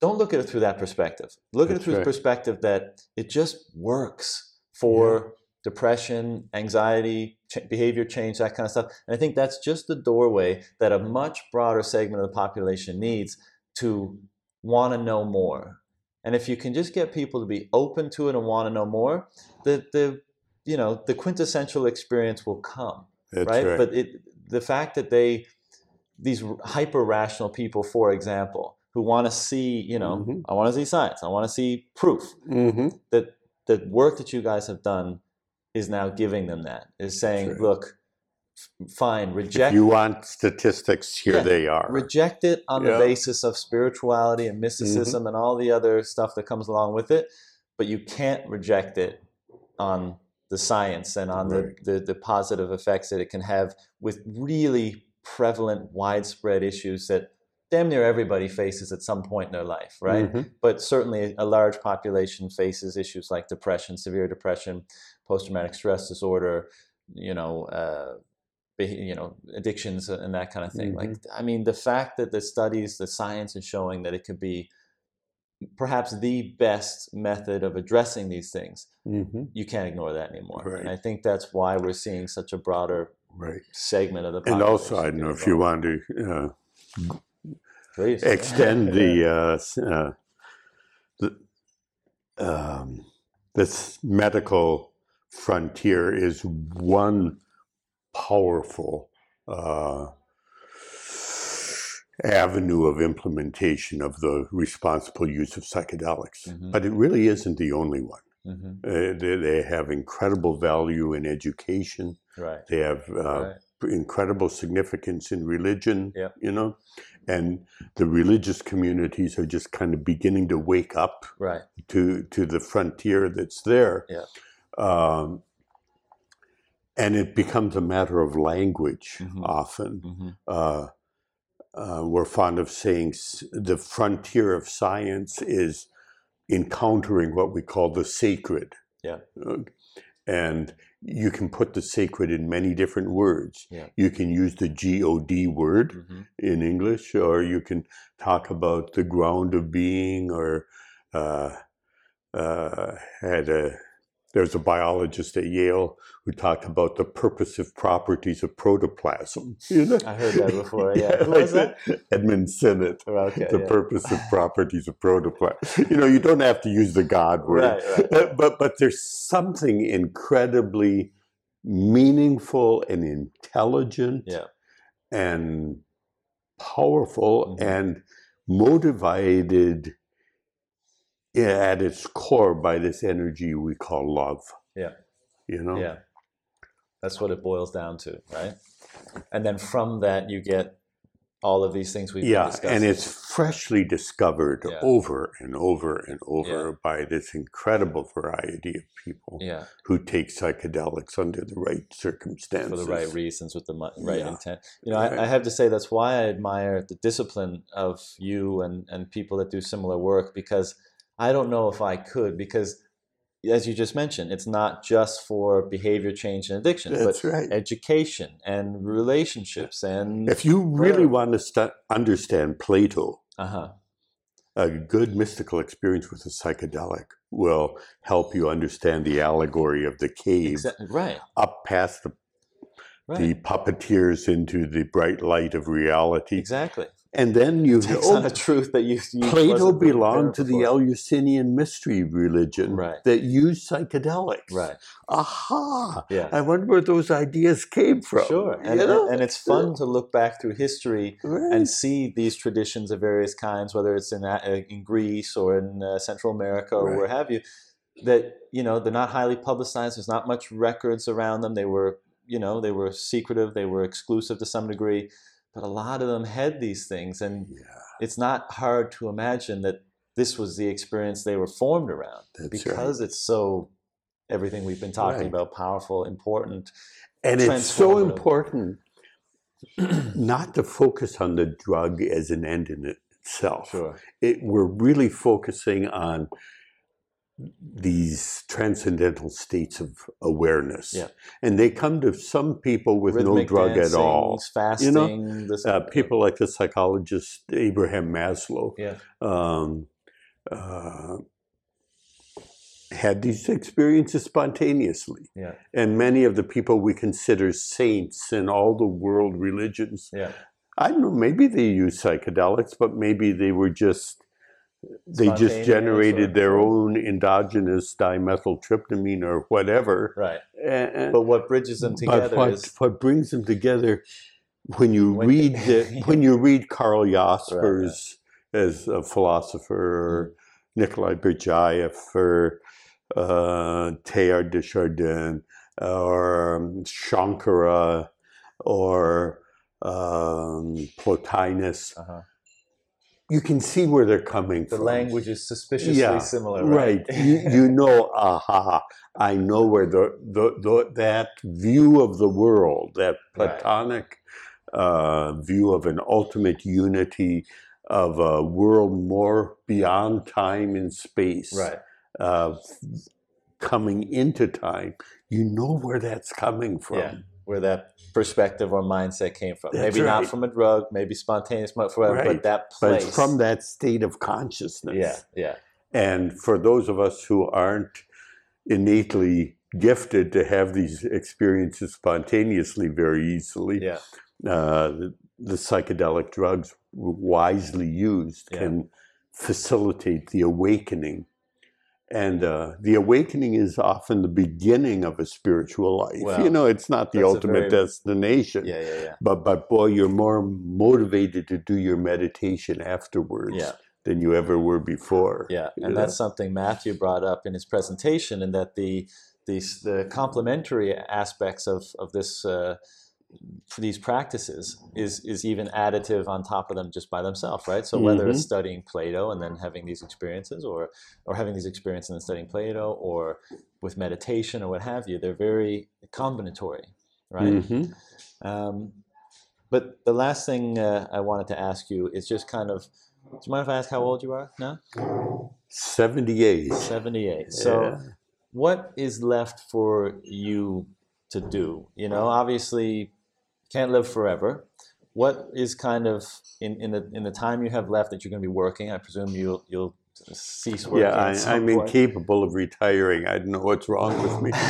don't look at it through that perspective. Look at it That's through the perspective that it just works for depression, anxiety, ch- behavior change, that kind of stuff. And I think that's just the doorway that a much broader segment of the population needs to want to know more. And if you can just get people to be open to it and want to know more, the the you know the quintessential experience will come That's right? right. But it, the fact that they, these hyper rational people, for example, who want to see, you know, Mhm. I want to see science, I want to see proof hmm that the work that you guys have done is now giving them that, is saying, right. look, fine, If reject. you want statistics, here Yeah. they are. Reject it on Yeah. the basis of spirituality and mysticism and all the other stuff that comes along with it, but you can't reject it on the science and on Right. the, the, the positive effects that it can have with really prevalent, widespread issues that damn near everybody faces at some point in their life, right? Mhm. But certainly a large population faces issues like depression, severe depression, post-traumatic stress disorder, you know, uh, you know, addictions and that kind of thing. Like, I mean, the fact that the studies, the science is showing that it could be perhaps the best method of addressing these things, Mhm. you can't ignore that anymore. Right. And I think that's why we're seeing such a broader Right. segment of the And population. also, I don't know if you want to uh, extend the uh, uh, the um, this medical frontier is one powerful uh, avenue of implementation of the responsible use of psychedelics, Mhm. but it really isn't the only one. Mhm. Uh, they, they have incredible value in education. Right. They have uh, right. incredible significance in religion, Yep. you know, and the religious communities are just kind of beginning to wake up Right. to to the frontier that's there. Yeah. Um, and it becomes a matter of language Mhm. often. hmm Uh, uh, we're fond of saying the frontier of science is encountering what we call the sacred. Yeah. Uh, and you can put the sacred in many different words. Yeah. You can use the G O D word hmm in English, or you can talk about the ground of being, or uh, uh, had a there's a biologist at Yale who talked about the purposive properties of protoplasm. You know, I heard that before. Yeah. Who was that? Edmund Sinnott. Oh, Okay. The yeah. purposive properties of protoplasm. You know, you don't have to use the God word, Right. Right. Uh, but but there's something incredibly meaningful and intelligent Yeah. and powerful Mhm. and motivated at its core by this energy we call love. Yeah. You know? Yeah. That's what it boils down to, right? And then from that, you get all of these things we've Yeah, and it's freshly discovered Yeah. over and over and over Yeah. by this incredible variety of people yeah, who take psychedelics under the right circumstances. for the right reasons with the right intent. You know, Right. I, I have to say that's why I admire the discipline of you and and people that do similar work because I don't know if I could because as you just mentioned, it's not just for behavior change and addiction, That's but right. education and relationships and If you really want to stu- understand Plato, uh huh a good mystical experience with a psychedelic will help you understand the allegory of the cave exactly right up past the, right the puppeteers into the bright light of reality. exactly. And then you Takes oh, on a truth that you, you Plato belonged to the. Eleusinian mystery religion Right. that used psychedelics. right Aha! yeah I wonder where those ideas came from. Sure, you and, know? and it's fun to look back through history Right. and see these traditions of various kinds, whether it's in uh, in Greece or in uh, Central America or Right. where have you. That you know they're not highly publicized. There's not much records around them. They were you know, they were secretive, they were exclusive to some degree, but a lot of them had these things. And Yeah, it's not hard to imagine that this was the experience they were formed around That's because it's so everything we've been talking Right. about powerful, important. and it's so important not to focus on the drug as an end in itself. It, we're really focusing on these transcendental states of awareness. Yeah. And they come to some people with no Rhythmic drug at all. Fasting, You know, this, Uh, people like the psychologist Abraham Maslow Yeah. um, uh, had these experiences spontaneously. Yeah. And many of the people we consider saints in all the world religions. I don't know, maybe they use psychedelics, but maybe they were just they just generated their own endogenous dimethyltryptamine or whatever. Right. And, But what bridges them together what, is what brings them together when you When- read the, when you read Karl right. Jaspers as a philosopher or Nikolai Berdyaev or uh, Teilhard de Chardin or um, Shankara or um, Plotinus, uh-huh. You can see where they're coming the from. The language is suspiciously Yeah, similar, Right. right? you, you know, aha, I know where the, the, the that view of the world, that Right. Platonic uh, view of an ultimate unity of a world more beyond time and space, right. uh, coming into time, you know where that's coming from. Yeah. Where that perspective or mindset came from. That's maybe not from a drug, maybe spontaneous, but, for, Right. but that place. it's from that state of consciousness. Yeah, yeah, And for those of us who aren't innately gifted to have these experiences spontaneously very easily, yeah. uh, the, the psychedelic drugs, wisely used, Yeah. can facilitate the awakening. And uh, the awakening is often the beginning of a spiritual life. Well, you know, it's not the ultimate very- destination. Yeah, yeah, yeah. But but boy, you're more motivated to do your meditation afterwards Yeah. than you ever were before. Yeah, and know? that's something Matthew brought up in his presentation, and that the these the complementary aspects of of this uh, for these practices is is even additive on top of them just by themselves, right? So whether it's studying Plato and then having these experiences, or or having these experiences and then studying Plato, or with meditation or what have you, they're very combinatory, right? Mhm. Um, but the last thing uh, I wanted to ask you is just kind of. Do you mind if I ask how old you are now? 78. 78. So, Yeah. what is left for you to do? You know, obviously, can't live forever. What is kind of in, in the in the time you have left that you're going to be working? I presume you'll you'll cease working. Yeah, I, I'm point. incapable of retiring. I don't know what's wrong with me.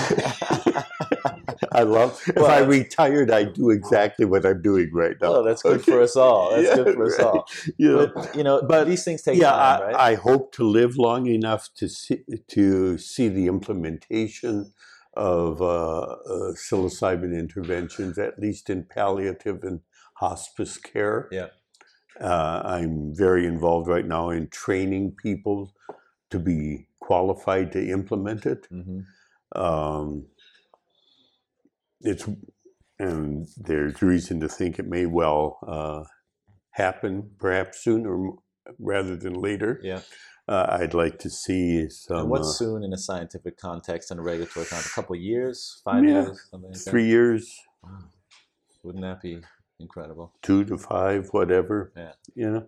I love. If I Well- retired, I'd do exactly what I'm doing right now. Oh, that's good for us all. That's Yeah, good for us all. You know, But you know, But, these things take yeah, time, I, right? I hope to live long enough to see to see the implementation of uh, uh, psilocybin interventions, at least in palliative and hospice care. Yeah. Uh, I'm very involved right now in training people to be qualified to implement it. hmm Um, it's and there's reason to think it may well uh, happen, perhaps sooner rather than later. Yeah. Uh, I'd like to see some and what's uh, soon in a scientific context and a regulatory context? A couple of years, five Yeah. years, something like that? three years, Wow. Wouldn't that be incredible? two to five, whatever. Yeah. You know,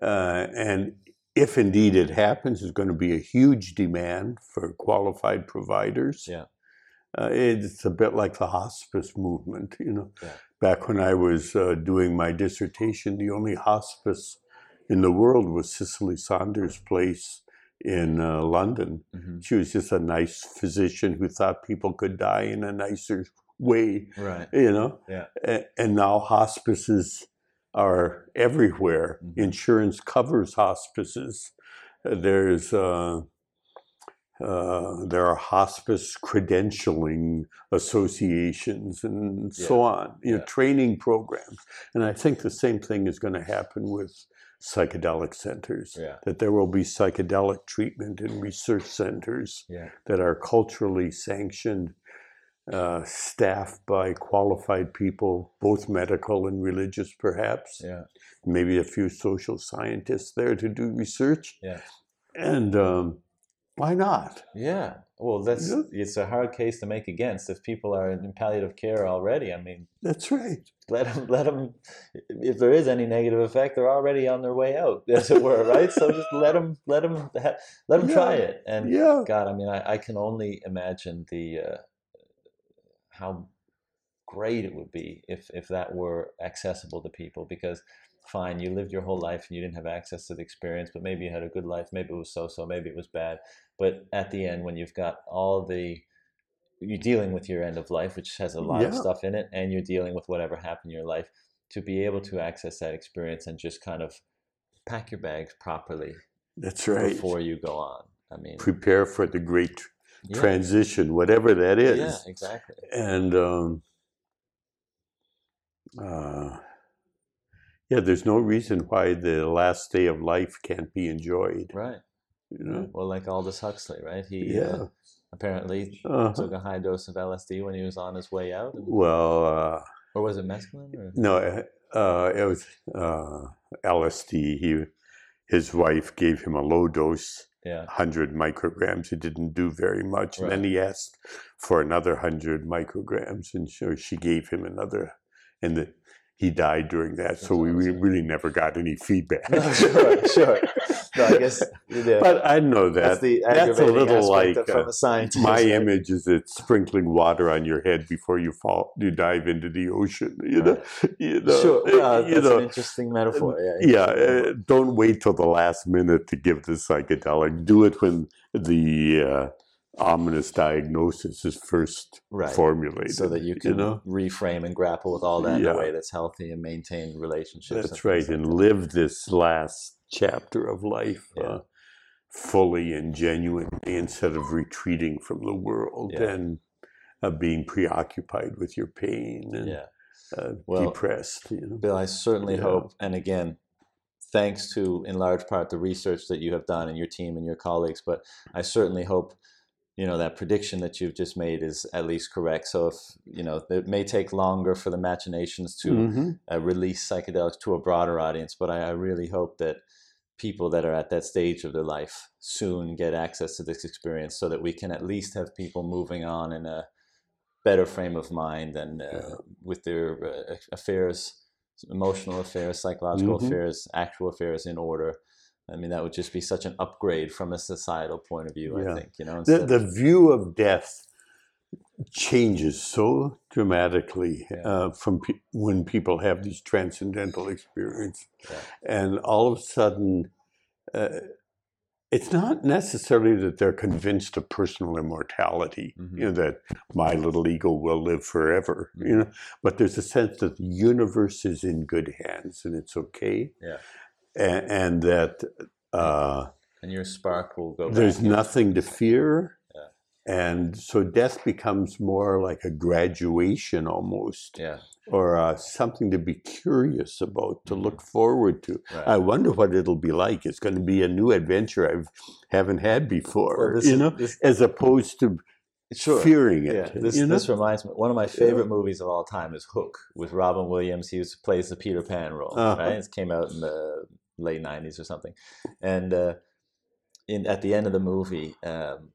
uh, and if indeed it happens, there's going to be a huge demand for qualified providers. Yeah. Uh, it's a bit like the hospice movement, you know. Yeah. Back when I was uh, doing my dissertation, the only hospice in the world was Cicely Saunders' place in uh, London. hmm She was just a nice physician who thought people could die in a nicer way, Right. you know. Yeah. A- And now hospices are everywhere. Mhm. Insurance covers hospices. There's uh, uh, there are hospice credentialing associations and so on, you know, training programs. And I think the same thing is going to happen with psychedelic centers. Yeah. That there will be psychedelic treatment and research centers Yeah. that are culturally sanctioned uh, staffed by qualified people, both medical and religious, perhaps. Yeah. Maybe a few social scientists there to do research. And um, why not? Yeah. Well, that's Yeah. it's a hard case to make against if people are in palliative care already. I mean, That's right. let them let them if there is any negative effect they're already on their way out as it were right so just let them let them let them try it and Yeah. god i mean i, I can only imagine the uh, how great it would be if if that were accessible to people because fine you lived your whole life and you didn't have access to the experience but maybe you had a good life maybe it was so so maybe it was bad but at the end when you've got all the you're dealing with your end of life, which has a lot of stuff in it, and you're dealing with whatever happened in your life, to be able to access that experience and just kind of pack your bags properly That's right. before you go on. I mean, Prepare for the great yeah, transition, whatever that is. yeah, exactly. And um, uh, yeah, there's no reason why the last day of life can't be enjoyed. Right. You know? Well, like Aldous Huxley, right? He Yeah. uh, apparently Uh-huh. took a high dose of LSD when he was on his way out, and- Well, uh, or was it mescaline? Or? no, uh, it was uh, LSD. He, his wife gave him a low dose, Yeah. 100 micrograms. It didn't do very much. And then he asked for another 100 micrograms, and so she gave him another. And the, he died during that, so we re- really never got any feedback. No, sure, sure. No, I guess yeah, But I know that. that's the that's a little like, uh. My right? image is it sprinkling water on your head before you fall, you dive into the ocean. You know, you know, Sure, uh, that's know, an interesting metaphor. Yeah, yeah. Uh, don't wait till the last minute to give the psychedelic. Do it when the uh, ominous diagnosis is first Right. formulated, so that you can know. reframe and grapple with all that in a way that's healthy and maintain relationships. That's right, like and that. live this last chapter of life Yeah. uh, fully and genuinely instead of retreating from the world Yeah. and uh, being preoccupied with your pain and Yeah, uh, Well, depressed. You know? Bill, I certainly Yeah. hope, and again, thanks to in large part the research that you have done and your team and your colleagues, but I certainly hope you know that prediction that you've just made is at least correct. So if you know it may take longer for the machinations to Mhm. uh, release psychedelics to a broader audience, but I, I really hope that people that are at that stage of their life soon get access to this experience so that we can at least have people moving on in a better frame of mind and uh, Yeah. with their uh, affairs, emotional affairs, psychological Mhm. affairs, actual affairs in order. I mean, that would just be such an upgrade from a societal point of view, I think, you know, The, the view of death changes so dramatically Yeah. uh, from pe- when people have these transcendental experiences, Yeah. and all of a sudden, uh, it's not necessarily that they're convinced of personal immortality, Mhm. you know, that my little ego will live forever, you Mhm. know, but there's a sense that the universe is in good hands and it's okay, Yeah. And, and that. Uh, and your spark will go there's back. nothing to fear. Yeah. And so death becomes more like a graduation almost, Yeah, or uh, something to be curious about, to Mhm. look forward to. right. I wonder what it'll be like. It's going to be a new adventure I haven't had before, Well, this you know, this- as opposed to sure. fearing it. Yeah, this, you know? this reminds me. One of my favorite movies of all time is Hook with Robin Williams. He was, plays the Peter Pan role. Uh-huh. Right, it came out in the late '90s or something, and uh, in at the end of the movie, um,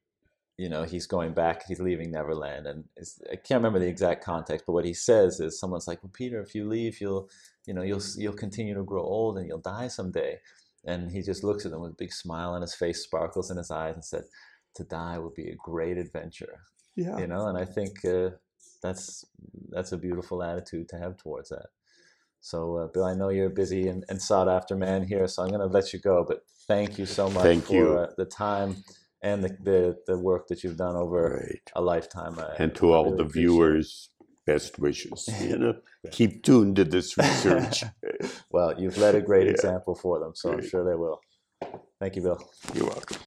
you know, he's going back. He's leaving Neverland, and it's, I can't remember the exact context, but what he says is, someone's like, "Well, Peter, if you leave, you'll, you know, you'll you'll continue to grow old and you'll die someday." And he just looks at them with a big smile on his face, sparkles in his eyes, and said, "To die would be a great adventure." yeah. you know and i think uh, that's that's a beautiful attitude to have towards that so uh, bill i know you're a busy and, and sought after man here so i'm going to let you go but thank you so much Thank for you. Uh, the time and the, the the work that you've done over Right. a lifetime I, And to I all really the viewers, best wishes. You know, keep tuned to this research. well you've led a great Yeah. example for them so i'm sure they will thank you bill You're welcome.